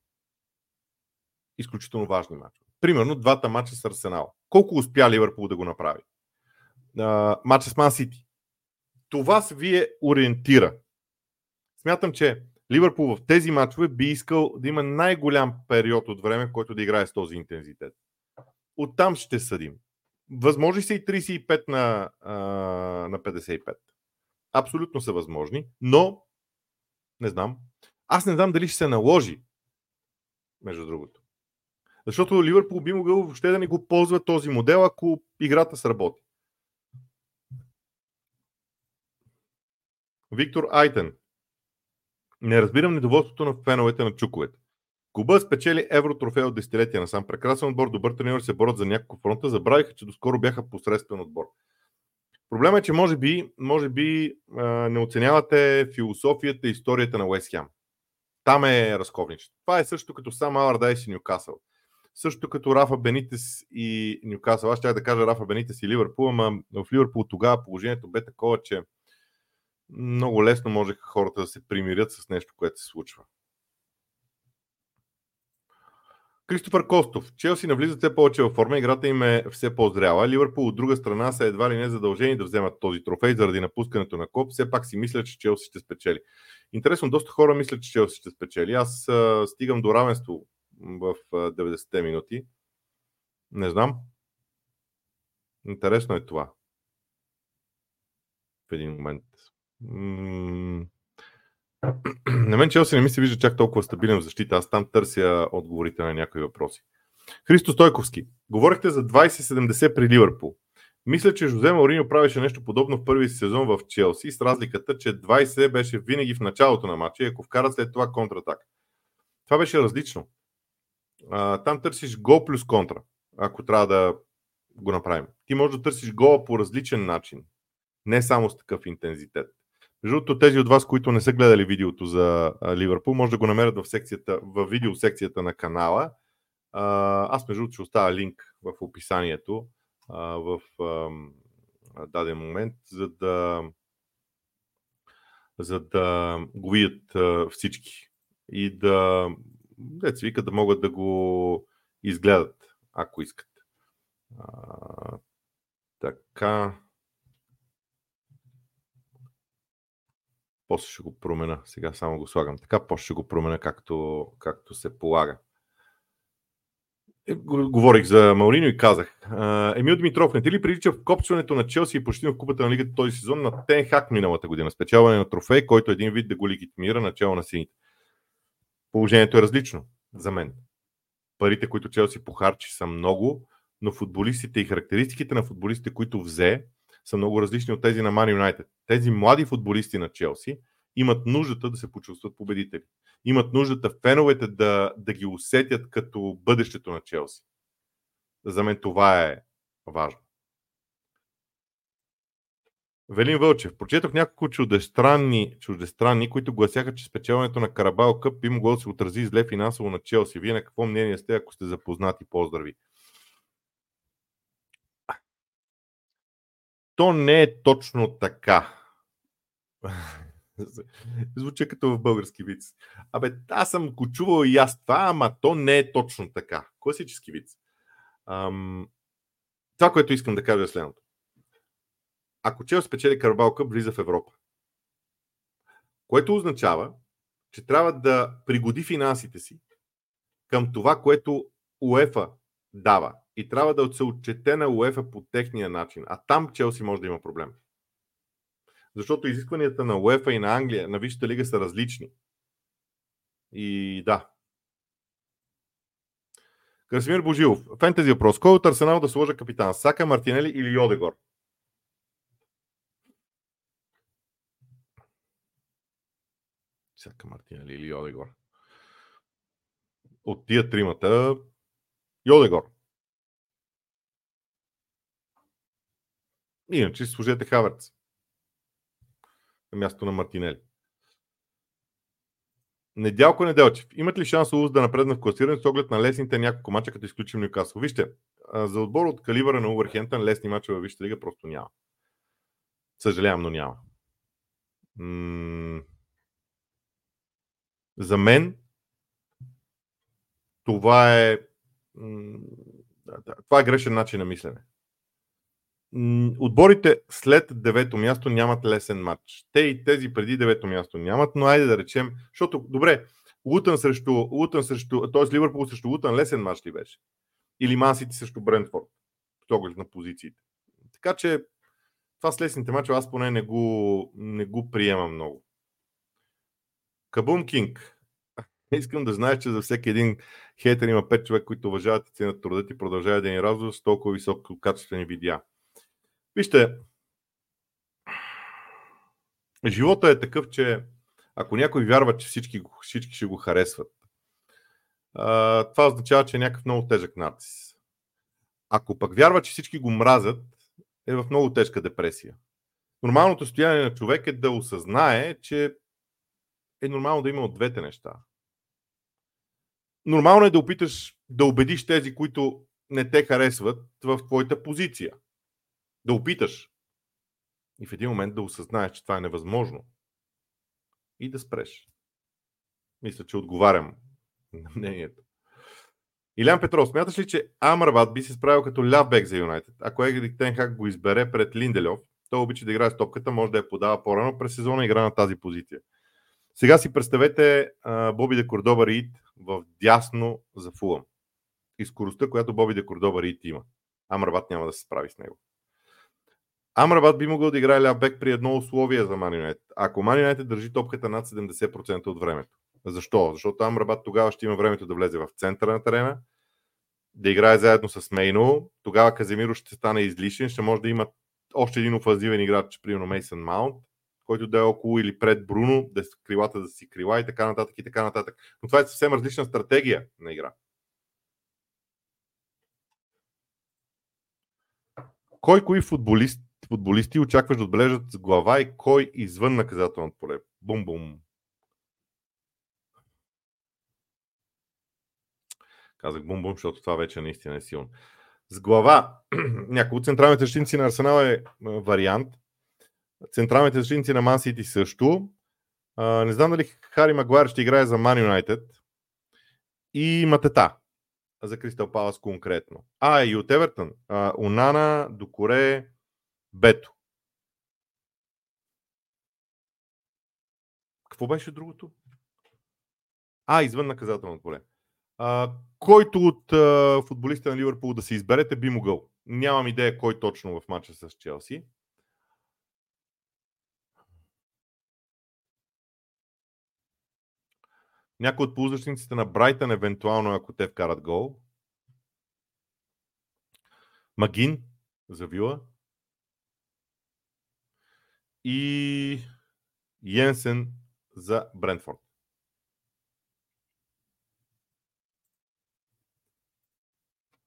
изключително важни мачове. Примерно двата мача с Арсенал. Колко успя Ливърпул да го направи? Мача с Ман Сити. Това се вие ориентира. Смятам, че Ливърпул в тези матчове би искал да има най-голям период от време, който да играе с този интензитет. Оттам ще съдим. Възможни са и 35 на, а, на 55. Абсолютно са възможни, но не знам. Аз не знам дали ще се наложи, между другото. Защото Ливърпул би могъл въобще да не го ползва този модел, ако играта сработи. Виктор Айтен. Не разбирам недоволството на феновете на чуковете. Куба спечели евротрофея от десетилетия насам. Прекрасен отбор, добър тренер се борят за няколко фронта. Забравиха, че доскоро бяха посредствен отбор. Проблема е, че може би, може би не оценявате философията и историята на Уест Хем. Там е разковничето. Това е също като сам Алардайс и Ньюкасъл. Също като Рафа Бенитес и Нюкасъл. Аз ще да кажа Рафа Бенитес и Ливърпул, ама в Ливърпул тогава положението бе такова, че много лесно можеха хората да се примирят с нещо, което се случва. Кристофър Костов. Челси навлизат все повече във форма, играта им е все по-зряла. Ливърпул от друга страна са едва ли не задължени да вземат този трофей заради напускането на Коп. Все пак си мисля, че Челси ще спечели. Интересно, доста хора мислят, че Челси ще спечели. Аз а, стигам до равенство в 90-те минути. Не знам. Интересно е това. В един момент. На мен Челси не ми се вижда чак толкова стабилен в защита. Аз там търся отговорите на някои въпроси. Христо Стойковски. Говорихте за 20-70 при Ливърпул. Мисля, че Жозе Мауриньо правеше нещо подобно в първи сезон в Челси, с разликата, че 20 беше винаги в началото на матча и ако вкара след това контратак. Това беше различно а, там търсиш гол плюс контра, ако трябва да го направим. Ти можеш да търсиш гола по различен начин, не само с такъв интензитет. Между другото, тези от вас, които не са гледали видеото за Ливърпул, може да го намерят в, секцията, в видео секцията на канала. Аз, между другото, ще оставя линк в описанието в даден момент, за да, за да го видят всички и да деца вика да могат да го изгледат, ако искат. Така. После ще го променя. Сега само го слагам така, после ще го променя както, както се полага. Е, говорих за Мауриньо и казах. Емил Димитров, не ти ли прилича в копчването на Челси и почти в купата на лигата този сезон на Тенхак миналата година? Спечелване на трофей, който един вид да го легитимира начало на сините положението е различно за мен. Парите, които Челси похарчи, са много, но футболистите и характеристиките на футболистите, които взе, са много различни от тези на Ман Юнайтед. Тези млади футболисти на Челси имат нуждата да се почувстват победители. Имат нуждата феновете да, да ги усетят като бъдещето на Челси. За мен това е важно. Велин Вълчев. Прочетох няколко чуждестранни, чуждестранни, които гласяха, че спечелването на Карабал Къп би могло да се отрази зле финансово на Челси. Вие на какво мнение сте, ако сте запознати? Поздрави! То не е точно така. Звучи като в български виц. Абе, аз съм го чувал и аз това, ама то не е точно така. Класически виц. Ам... Това, което искам да кажа е следното. ако Челси спечели Карабал Къп, влиза в Европа. Което означава, че трябва да пригоди финансите си към това, което УЕФА дава. И трябва да се отчете на УЕФА по техния начин. А там Челси може да има проблем. Защото изискванията на УЕФА и на Англия, на Висшата лига са различни. И да. Красимир Божилов. Фентези въпрос. Кой от Арсенал да сложа капитан? Сака, Мартинели или Йодегор? Сака, Мартинели или Йодегор? От тия тримата Йодегор. Иначе служете Хаверц на място на Мартинели. Недялко Неделчев. Имат ли шанс Улус да напредна в класиране с оглед на лесните няколко мача, като изключим Нюкасо? Вижте, за отбор от калибъра на Увърхентън лесни мача във Висшата лига просто няма. Съжалявам, но няма. За мен това е това е грешен начин на мислене. Отборите след девето място нямат лесен матч. Те и тези преди девето място нямат, но айде да речем, защото, добре, Лутън срещу, Лутън срещу, т.е. Ливърпул срещу Лутън лесен матч ли беше? Или Мансити срещу Брентфорд, с на позициите. Така че това с лесните мачове аз поне не го, не го приемам много. Кабум Кинг. Искам да знаеш, че за всеки един хейтер има 5 човек, които уважават и ценят труда ти, продължава да ни радва с толкова високо качествени видеа. Вижте, живота е такъв, че ако някой вярва, че всички, всички ще го харесват, това означава, че е някакъв много тежък нарцис. Ако пък вярва, че всички го мразят, е в много тежка депресия. Нормалното стояние на човек е да осъзнае, че е нормално да има от двете неща. Нормално е да опиташ да убедиш тези, които не те харесват в твоята позиция. Да опиташ. И в един момент да осъзнаеш, че това е невъзможно. И да спреш. Мисля, че отговарям на мнението. Илян Петров, смяташ ли, че Амрабат би се справил като ляв бек за Юнайтед? Ако Егрик Тенхак го избере пред Линделев, той обича да играе с топката, може да я подава по-рано през сезона игра на тази позиция. Сега си представете а, Боби де Кордоба Рид в дясно за Фулъм. И скоростта, която Боби де Кордоба Рид има. Амрабат няма да се справи с него. Амрабат би могъл да играе ляв бек при едно условие за Ман Юнайтед. Ако Ман Юнайтед държи топката над 70% от времето. Защо? Защото Амрабат тогава ще има времето да влезе в центъра на терена, да играе заедно с Мейно. Тогава Каземиро ще стане излишен, ще може да има още един офанзивен играч, примерно Мейсън Маунт, който да е около или пред Бруно, да е крилата да си крила и така нататък и така нататък. Но това е съвсем различна стратегия на игра. Кой кои футболист футболисти очакваш да отбележат глава и кой извън наказателното поле? Бум-бум. Казах бум-бум, защото това вече наистина е силно. С глава, някои от централните защитници на Арсенал е вариант. Централните защитници на Мансити също. не знам дали Хари Магуайр ще играе за Ман Юнайтед. И Матета за Кристал Палас конкретно. А, и от Евертън. Унана, Докоре, Бето. Какво беше другото? А, извън наказателното поле. Който от а, футболистите на Ливърпул да се изберете, би могъл. Нямам идея кой точно в матча с Челси. Някой от полузащитниците на Брайтън, евентуално, ако те вкарат гол. Магин за Вила и Йенсен за Брентфорд.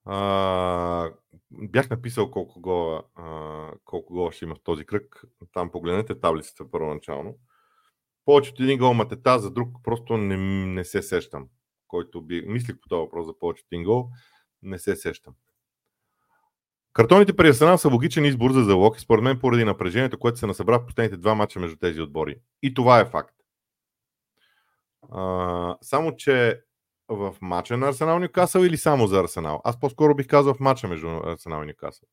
А, бях написал колко гола, а, колко гола ще има в този кръг. Там погледнете таблицата първоначално. Повечето един гол матета, за друг просто не, не се сещам. Който би... Мислих по този въпрос за повечето един гол, не се сещам. Картоните при Арсенал са логичен избор за залог и според мен поради напрежението, което се насъбра в последните два мача между тези отбори. И това е факт. А, само, че в мача на Арсенал Ньюкасъл или само за Арсенал? Аз по-скоро бих казал в мача между Арсенал и Ньюкасъл.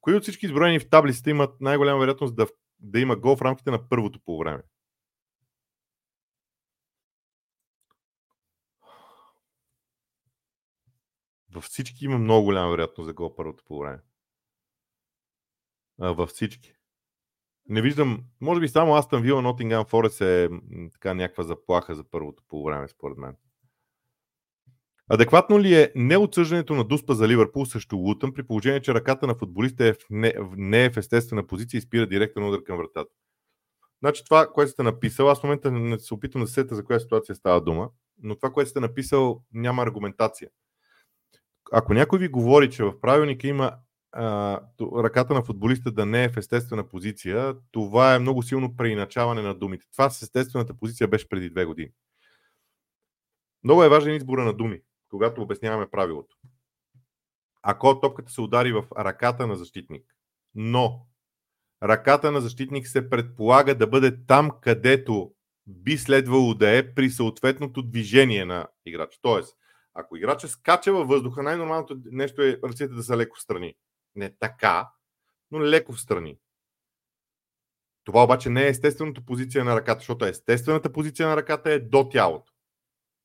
Кои от всички изброени в таблицата имат най-голяма вероятност да, да има гол в рамките на първото по време? Във всички има много голяма вероятност за гол първото по време. Във всички. Не виждам, може би само Астън Вила, Нотингам Форест е така някаква заплаха за първото по време, според мен. Адекватно ли е неотсъждането на Дуспа за Ливърпул срещу Лутън, при положение, че ръката на футболиста е в не, не е в естествена позиция и спира директен удар към вратата? Значи това, което сте написал, аз в момента не се опитам да сета за коя ситуация става дума, но това, което сте написал, няма аргументация. Ако някой ви говори, че в правилника има а, ръката на футболиста да не е в естествена позиция, това е много силно преиначаване на думите. Това с естествената позиция беше преди две години. Много е важен избора на думи когато обясняваме правилото. Ако топката се удари в ръката на защитник, но ръката на защитник се предполага да бъде там, където би следвало да е при съответното движение на играча. Тоест, ако играча скача във въздуха, най-нормалното нещо е ръцете да са леко в страни. Не така, но леко в страни. Това обаче не е естествената позиция на ръката, защото естествената позиция на ръката е до тялото.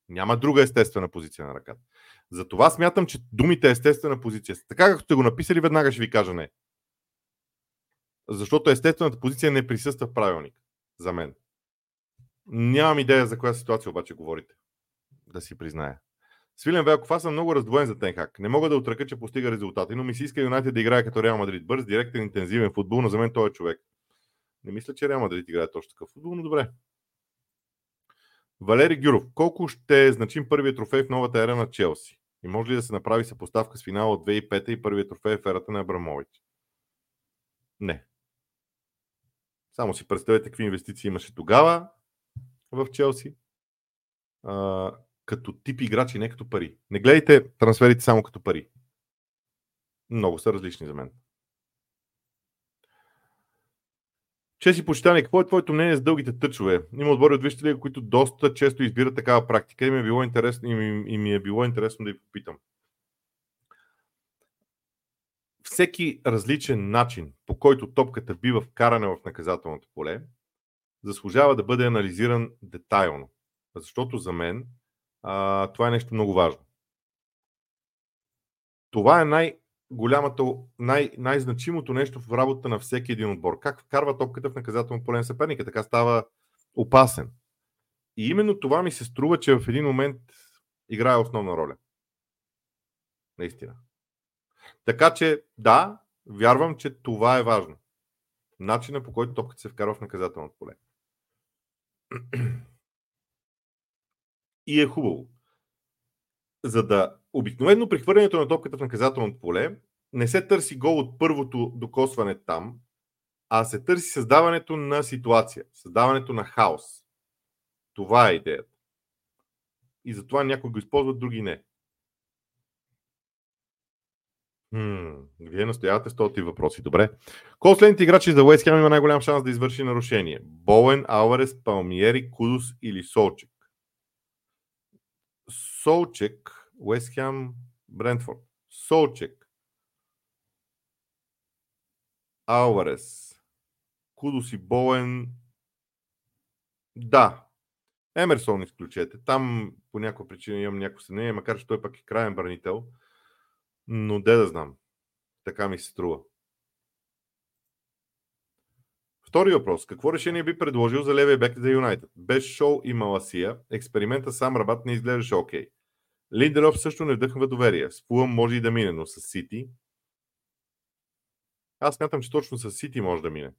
Няма друга естествена позиция на ръката. Затова смятам, че думите естествена позиция. Така както сте го написали, веднага ще ви кажа не. Защото естествената позиция не присъства в правилник. За мен. Нямам идея за коя ситуация обаче говорите. Да си призная. Свилен Велков, аз съм много раздвоен за Тенхак. Не мога да отръка, че постига резултати, но ми се иска Юнайтед да играе като Реал Мадрид. Бърз, директен, интензивен футбол, но за мен той е човек. Не мисля, че Реал Мадрид играе точно такъв футбол, но добре. Валери Гюров, колко ще е значим първият трофей в новата ера на Челси? И може ли да се направи съпоставка с финала от 2005 и първият трофей в ерата на Абрамович? Не. Само си представете какви инвестиции имаше тогава в Челси. Като тип играчи, не като пари. Не гледайте трансферите само като пари. Много са различни за мен. Че си почитане, какво е твоето мнение с дългите тъчове? Има отбори от Вижте които доста често избират такава практика и ми е било интересно, и ми, и ми е било интересно да ви попитам. Всеки различен начин, по който топката бива вкарана в наказателното поле, заслужава да бъде анализиран детайлно. Защото за мен а, това е нещо много важно. Това е най- голямото, най- най-значимото нещо в работата на всеки един отбор. Как вкарва топката в наказателно поле на съперника, така става опасен. И именно това ми се струва, че в един момент играе основна роля. Наистина. Така че, да, вярвам, че това е важно. Начина по който топката се вкарва в наказателното поле. И е хубаво. За да обикновено при хвърлянето на топката в наказателното поле не се търси гол от първото докосване там, а се търси създаването на ситуация, създаването на хаос. Това е идеята. И затова някои го използват, други не. Хм, вие настоявате с този въпроси. Добре. Кой следните играчи за Уест има най-голям шанс да извърши нарушение? Боен, Алварес, Палмиери, Кудус или Солчек? Солчек Уест Хем, Брентфорд. Солчек. Алварес. Кудос и Боен. Да. Емерсон изключете. Там по някаква причина имам някакво съмнение, макар че той пък е крайен бранител. Но де да знам. Така ми се струва. Втори въпрос. Какво решение би предложил за левия бек за Юнайтед? Без Шоу и Маласия, експеримента сам Рабат не изглеждаше окей. Okay. Линделов също не вдъхва доверие. С Фулъм може и да мине, но с Сити. Аз смятам, че точно с Сити може да мине.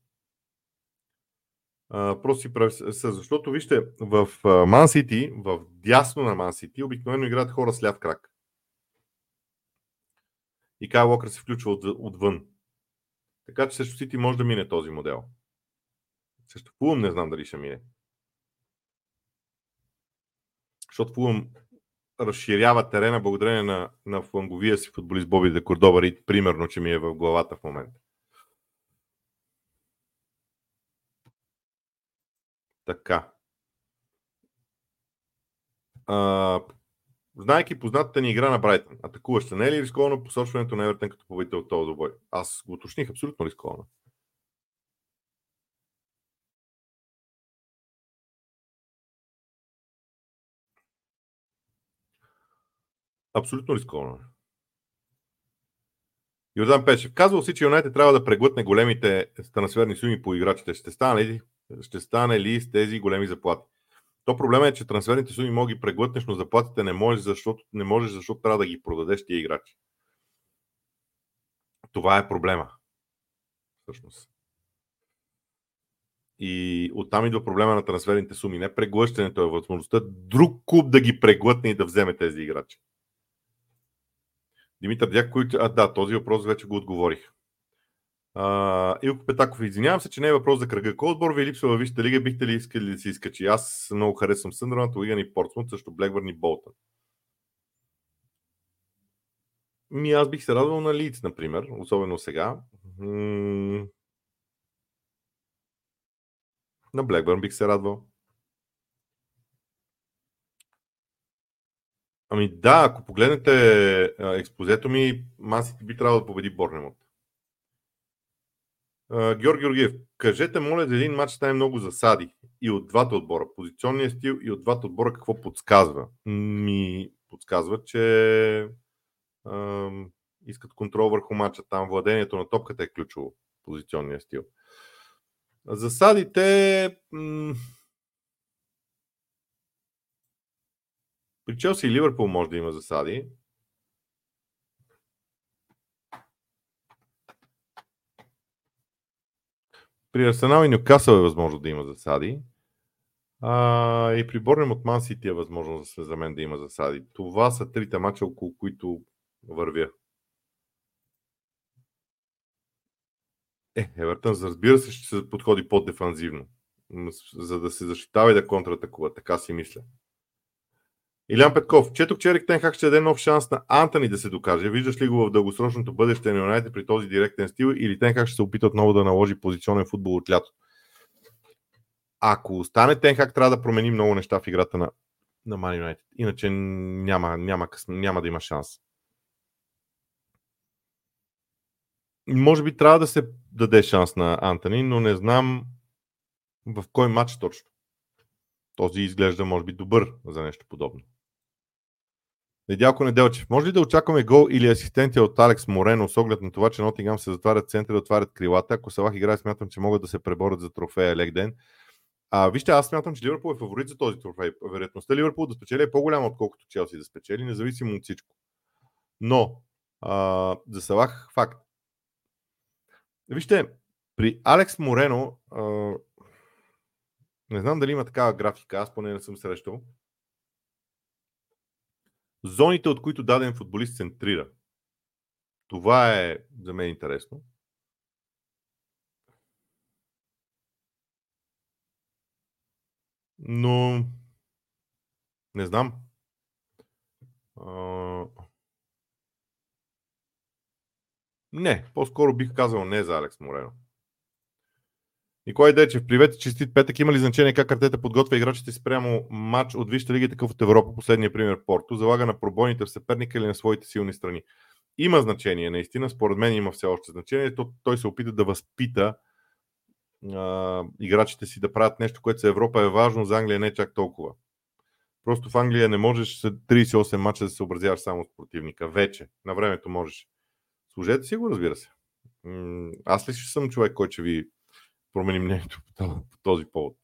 Uh, просто си прави, защото вижте, в Ман Сити, в дясно на Ман Сити, обикновено играят хора с ляв крак. И Кай Локър се включва от, отвън. Така че също Сити може да мине този модел. Също Фулъм не знам дали ще мине. Защото Фулъм разширява терена благодарение на, на фланговия си футболист Боби де Кордоба Рид, примерно, че ми е в главата в момента. Така. А, знайки познатата ни игра на Брайтън, атакуваща, не е ли рисковано посочването на Евертън като победител от този добой? Аз го уточних, абсолютно рисковано. Абсолютно рисковано. Йордан Пешев. Казвал си, че Юнайтед трябва да преглътне големите трансферни суми по играчите. Ще стане ли, ще стане ли с тези големи заплати? То проблема е, че трансферните суми мога ги преглътнеш, но заплатите не можеш, защото, не можеш, защото трябва да ги продадеш тия играчи. Това е проблема. Всъщност. И оттам идва проблема на трансферните суми. Не преглъщането е възможността друг клуб да ги преглътне и да вземе тези играчи. Димитър Дякович, а да, този въпрос вече го отговорих. А, Илко Петаков, извинявам се, че не е въпрос за кръга. Кой отбор ви липсва във Висшата лига? Бихте ли искали да се изкачи? Аз много харесвам Съндърнат, Уиган и Портсмут, също Блекбърн и Болтън. Ми аз бих се радвал на Лиц, например, особено сега. М- на Блекбърн бих се радвал. Ами да, ако погледнете експозето ми, Масити би трябвало да победи Борнемот. Георги Георгиев, кажете, моля, за един матч стане много засади и от двата отбора. Позиционния стил и от двата отбора какво подсказва? Ми подсказва, че а, искат контрол върху матча. Там владението на топката е ключово. Позиционния стил. Засадите. М- При Челси и Ливърпул може да има засади. При Арсенал и Нюкасъл е възможно да има засади. А, и при Борнем от Ман Сити е възможно за мен да има засади. Това са трите мача, около които вървя. Е, Евертън, разбира се, ще се подходи по-дефанзивно, за да се защитава и да контратакува. Така си мисля. Илян Петков, четох, че Ерик Тенхак ще даде нов шанс на Антони да се докаже. Виждаш ли го в дългосрочното бъдеще на Юнайтед при този директен стил или Тенхак ще се опита отново да наложи позиционен футбол от лято? Ако остане Тенхак, трябва да промени много неща в играта на, на Man United. Иначе няма, няма, няма да има шанс. Може би трябва да се даде шанс на Антони, но не знам в кой матч точно. Този изглежда, може би, добър за нещо подобно. Недялко Неделчев. Може ли да очакваме гол или асистенция от Алекс Морено с оглед на това, че Нотингам се затварят центъра, отварят крилата? Ако Салах играе, смятам, че могат да се преборят за трофея Легден. А, вижте, аз смятам, че Ливърпул е фаворит за този трофей. Вероятността Ливърпул да спечели е по-голяма, отколкото Челси да спечели, независимо от всичко. Но, а, за Салах факт. Вижте, при Алекс Морено, а, не знам дали има такава графика, аз поне не съм срещал зоните, от които даден футболист центрира. Това е за мен интересно. Но не знам. А... Не, по-скоро бих казал не за Алекс Морено. Николай Дечев, привет честит петък. Има ли значение как Артета подготвя играчите си прямо матч от Висшата лига такъв от Европа? Последния пример Порто. Залага на пробойните в съперника или на своите силни страни. Има значение, наистина. Според мен има все още значение. То, той се опита да възпита а, играчите си да правят нещо, което за Европа е важно, за Англия не е чак толкова. Просто в Англия не можеш след 38 мача да се съобразяваш само с противника. Вече. На времето можеш. Служете си го, разбира се. Аз ли ще съм човек, който ще ви промени мнението по този повод.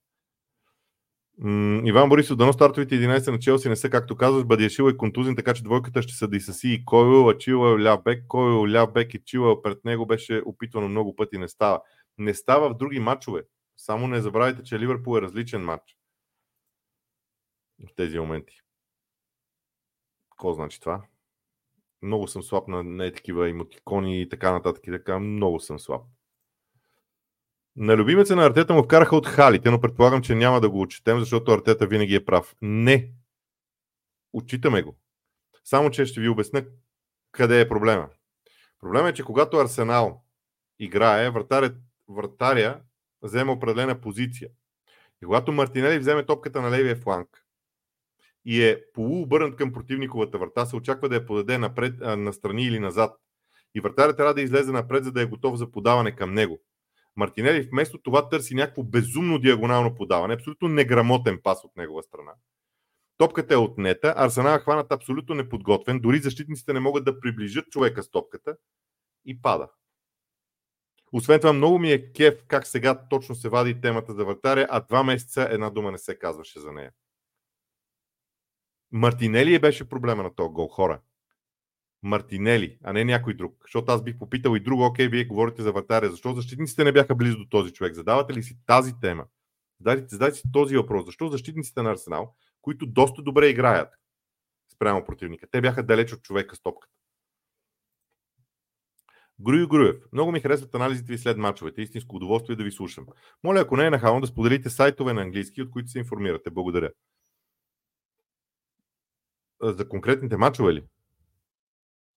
Иван Борисов, дано стартовите 11 на Челси не са, както казваш, Бадиашил е контузен, така че двойката ще са Дисаси и Койл, а Чила е ляв бек, Койл ляв бек и Чила пред него беше опитвано много пъти, не става. Не става в други матчове. Само не забравяйте, че Ливърпул е различен матч в тези моменти. Какво значи това? Много съм слаб на не такива имотикони и така нататък и така. Много съм слаб. На любимеца на Артета му вкараха от халите, но предполагам, че няма да го отчетем, защото Артета винаги е прав. Не. Отчитаме го. Само, че ще ви обясня къде е проблема. Проблема е, че когато Арсенал играе, вратаря, вратаря взема определена позиция. И когато Мартинели вземе топката на левия фланг и е полуобърнат към противниковата врата, се очаква да я подаде напред, настрани или назад. И вратарят трябва да излезе напред, за да е готов за подаване към него. Мартинели вместо това търси някакво безумно диагонално подаване, абсолютно неграмотен пас от негова страна. Топката е отнета, Арсенал е хванат абсолютно неподготвен, дори защитниците не могат да приближат човека с топката и пада. Освен това, много ми е кеф как сега точно се вади темата за вратаря, а два месеца една дума не се казваше за нея. Мартинели беше проблема на този гол, хора. Мартинели, а не някой друг. Защото аз бих попитал и друго, окей, вие говорите за вратаря, защо защитниците не бяха близо до този човек? Задавате ли си тази тема? Задайте, задайте си този въпрос. Защо защитниците на Арсенал, които доста добре играят спрямо противника, те бяха далеч от човека с топката? Груй Груев. Много ми харесват анализите ви след мачовете. Истинско удоволствие да ви слушам. Моля, ако не е нахално, да споделите сайтове на английски, от които се информирате. Благодаря. За конкретните мачове ли?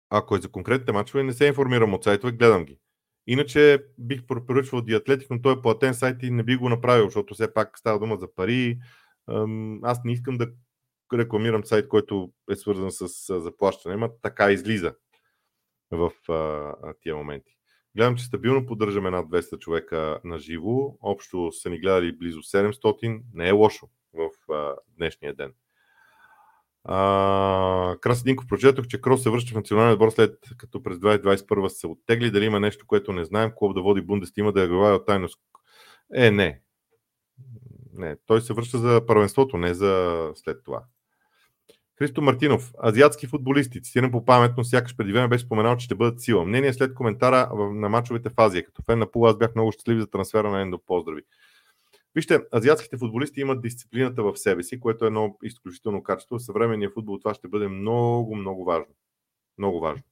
Ако е за конкретните мачове, не се информирам от сайтове, гледам ги. Иначе бих препоръчвал Диатлетик, но той е платен сайт и не би го направил, защото все пак става дума за пари. Аз не искам да рекламирам сайт, който е свързан с заплащане, но така излиза в тия моменти. Гледам, че стабилно поддържаме над 200 човека на живо. Общо са ни гледали близо 700. Не е лошо в днешния ден. Краси Динков прочетох, че Крос се връща в националния отбор след като през 2021 се оттегли. Дали има нещо, което не знаем, клуб да води има да е глава от тайност. Е, не. Не, той се връща за първенството, не за след това. Христо Мартинов, азиатски футболисти, цитирам по памет, но сякаш преди време беше споменал, че ще бъдат сила. Мнение след коментара на мачовете в Азия. Като фен на Пула аз бях много щастлив за трансфера на Ендо. Поздрави. Вижте, азиатските футболисти имат дисциплината в себе си, което е едно изключително качество. В съвременния футбол това ще бъде много, много важно. Много важно.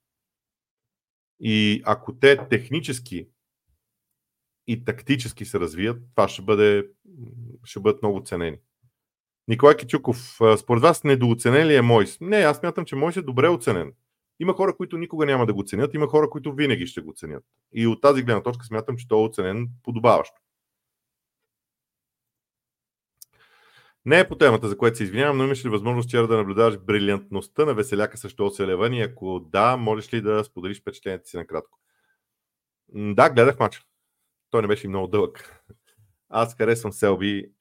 И ако те технически и тактически се развият, това ще, бъде, ще бъдат много ценени. Николай Кичуков, според вас недооценен ли е Мойс? Не, аз мятам, че Мойс е добре оценен. Има хора, които никога няма да го ценят, има хора, които винаги ще го ценят. И от тази гледна точка смятам, че той е оценен подобаващо. Не е по темата, за което се извинявам, но имаш ли възможност вчера да наблюдаваш брилянтността на Веселяка също Оселеван и ако да, можеш ли да споделиш впечатлението си накратко? Да, гледах мача. Той не беше много дълъг. Аз харесвам Селби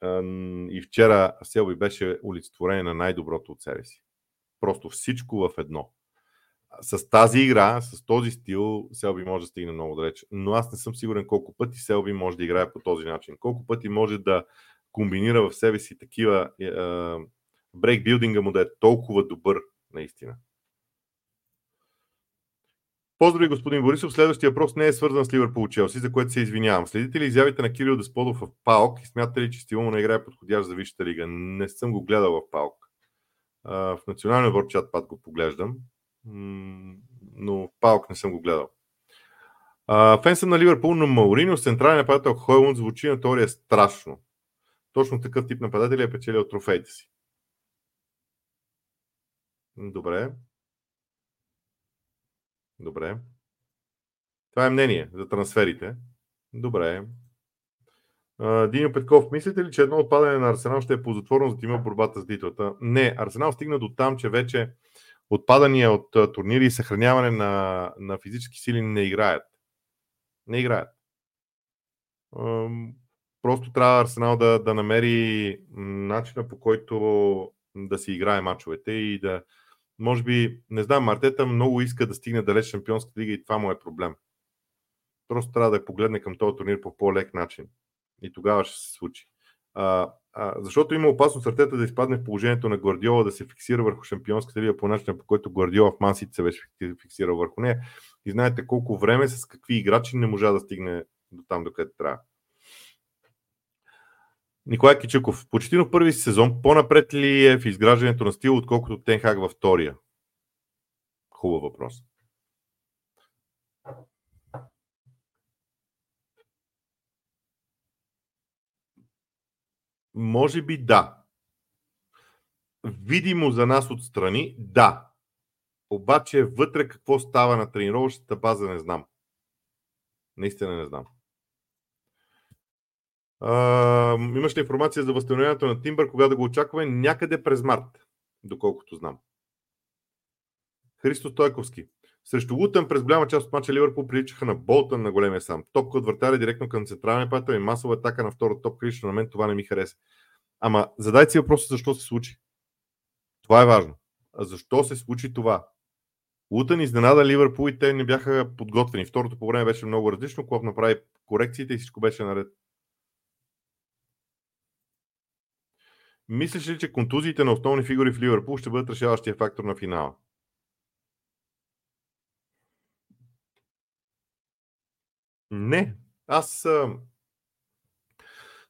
и вчера Селби беше олицетворение на най-доброто от себе си. Просто всичко в едно. С тази игра, с този стил, Селби може да стигне много далеч. Но аз не съм сигурен колко пъти Селби може да играе по този начин. Колко пъти може да комбинира в себе си такива брейкбилдинга му да е толкова добър, наистина. Поздрави, господин Борисов. Следващия въпрос не е свързан с Ливърпул Челси, за което се извинявам. Следите ли изявите на Кирил Десподов в Паук и смятате ли, че стила му на игра е подходящ за Висшата лига? Не съм го гледал в Паук. В националния вор чат пат го поглеждам, но в Паук не съм го гледал. Фен съм на Ливърпул, но Маурино с централен нападател Хойлунд звучи на теория страшно. Точно такъв тип нападател е печелил трофеите си. Добре. Добре. Това е мнение за трансферите. Добре. Диньо Петков, мислите ли, че едно отпадане на Арсенал ще е ползотворно за тима в борбата с титлата? Не, Арсенал стигна до там, че вече отпадания от турнири и съхраняване на, на физически сили не играят. Не играят. Просто трябва Арсенал да, да намери начина по който да си играе мачовете и да, може би, не знам, Мартета много иска да стигне далеч Шампионската лига и това му е проблем. Просто трябва да погледне към този турнир по по-лек начин. И тогава ще се случи. А, а, защото има опасност Артета да изпадне в положението на Гвардиола да се фиксира върху Шампионската лига по начина, по който Гвардиола в Мансите се беше фиксирал върху нея. И знаете колко време с какви играчи не можа да стигне до там, докъде трябва. Николай Кичуков. Почти в първи сезон по-напред ли е в изграждането на стил, отколкото Тенхак във втория? Хубав въпрос. Може би да. Видимо за нас отстрани, да. Обаче вътре какво става на тренировъчната база, не знам. Наистина не знам. А, имаш ли информация за възстановяването на Тимбър, кога да го очакваме? Някъде през март. доколкото знам. Христо Стойковски. Срещу Лутън през голяма част от мача Ливърпул приличаха на Болтън на големия сам. Топка от вратаря директно към централния пател и масова атака на втора топка. Лично на мен това не ми хареса. Ама задайте си въпроса защо се случи. Това е важно. А защо се случи това? Лутън изненада Ливърпул и те не бяха подготвени. Второто по време беше много различно. Клоп направи корекциите и всичко беше наред. Мислиш ли, че контузиите на основни фигури в Ливърпул ще бъдат решаващия фактор на финала? Не. Аз а...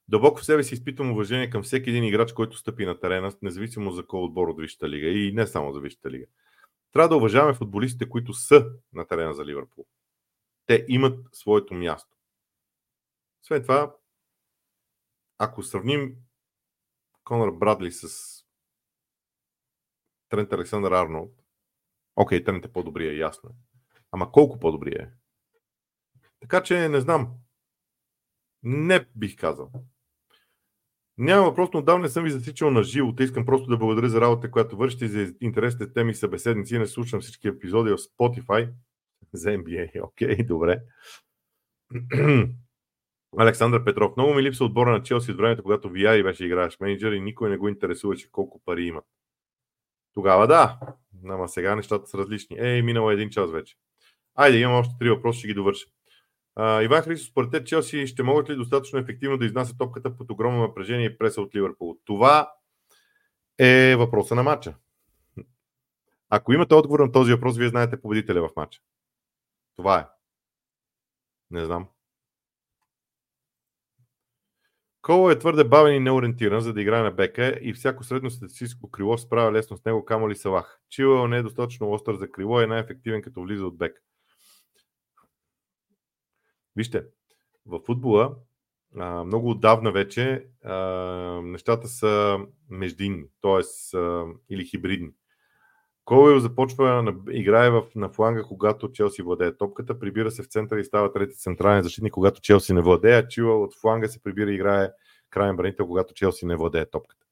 дълбоко в себе си изпитвам уважение към всеки един играч, който стъпи на терена, независимо за кой отбор от Висшата лига и не само за Висшата лига. Трябва да уважаваме футболистите, които са на терена за Ливърпул. Те имат своето място. Освен това, ако сравним Конор Брадли с Трент Александър Арнолд, окей, Трент е по-добрия, ясно. Ама колко по-добрия е? Така че не знам. Не бих казал. Няма въпрос, но отдавна не съм ви засичал на живо. Те искам просто да благодаря за работа, която вършите за интересните теми и събеседници. Не слушам всички епизоди в Spotify за NBA. Окей, добре. Александър Петров. Много ми липсва отбора на Челси от времето, когато Вияри беше играеш менеджер и никой не го интересуваше колко пари има. Тогава да, ама сега нещата са различни. Ей, минало един час вече. Айде, имам още три въпроса, ще ги довърша. А, Иван Христос, според те Челси ще могат ли достатъчно ефективно да изнасят топката под огромно напрежение и преса от Ливърпул? Това е въпроса на матча. Ако имате отговор на този въпрос, вие знаете победителя в матча. Това е. Не знам. Коло е твърде бавен и неориентиран, за да играе на бека и всяко средно статистическо крило справя лесно с него, камо ли Салах. Чилъл не е достатъчно остър за крило и е най-ефективен като влиза от бека. Вижте, в футбола а, много отдавна вече а, нещата са междинни, т.е. или хибридни. Колуел започва на, играе в, на фланга, когато Челси владее топката, прибира се в центъра и става трети централен защитник, когато Челси не владее, а Чила от фланга се прибира и играе крайен бранител, когато Челси не владее топката.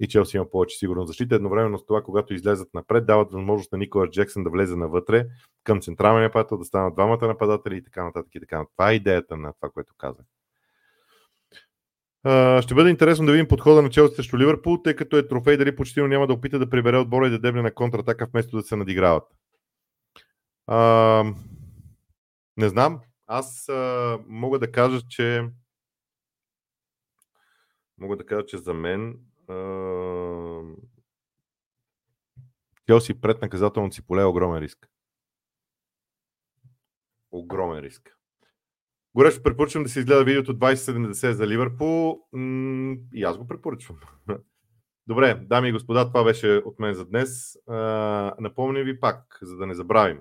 И Челси има повече сигурна защита. Едновременно с това, когато излезат напред, дават възможност на Никола Джексън да влезе навътре към централния нападател, да станат двамата нападатели и така нататък. И така. Това е идеята на това, което казах. Ще бъде интересно да видим подхода на Челси срещу Ливърпул, тъй като е трофей, дали почти няма да опита да прибере отбора и да дебне на контратака, вместо да се надиграват. А, не знам. Аз а, мога да кажа, че мога да кажа, че за мен а, Челси пред наказателното си поле е огромен риск. Огромен риск. Горещо препоръчвам да се изгледа видеото 2070 за Ливърпул. и аз го препоръчвам. Добре, дами и господа, това беше от мен за днес. напомням ви пак, за да не забравим.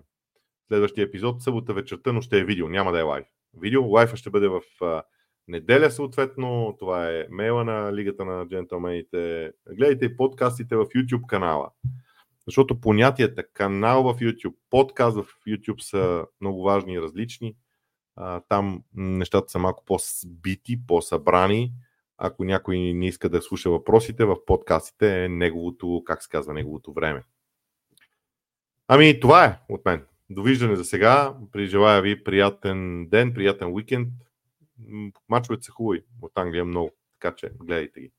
Следващия епизод, събота вечерта, но ще е видео, няма да е лайв. Видео, лайфа ще бъде в неделя съответно. Това е мейла на Лигата на джентълмените. Гледайте подкастите в YouTube канала. Защото понятията канал в YouTube, подкаст в YouTube са много важни и различни там нещата са малко по-сбити, по-събрани. Ако някой не иска да слуша въпросите, в подкастите е неговото, как се казва, неговото време. Ами, това е от мен. Довиждане за сега. Прижелая ви приятен ден, приятен уикенд. Мачовете са хубави от Англия много, така че гледайте ги.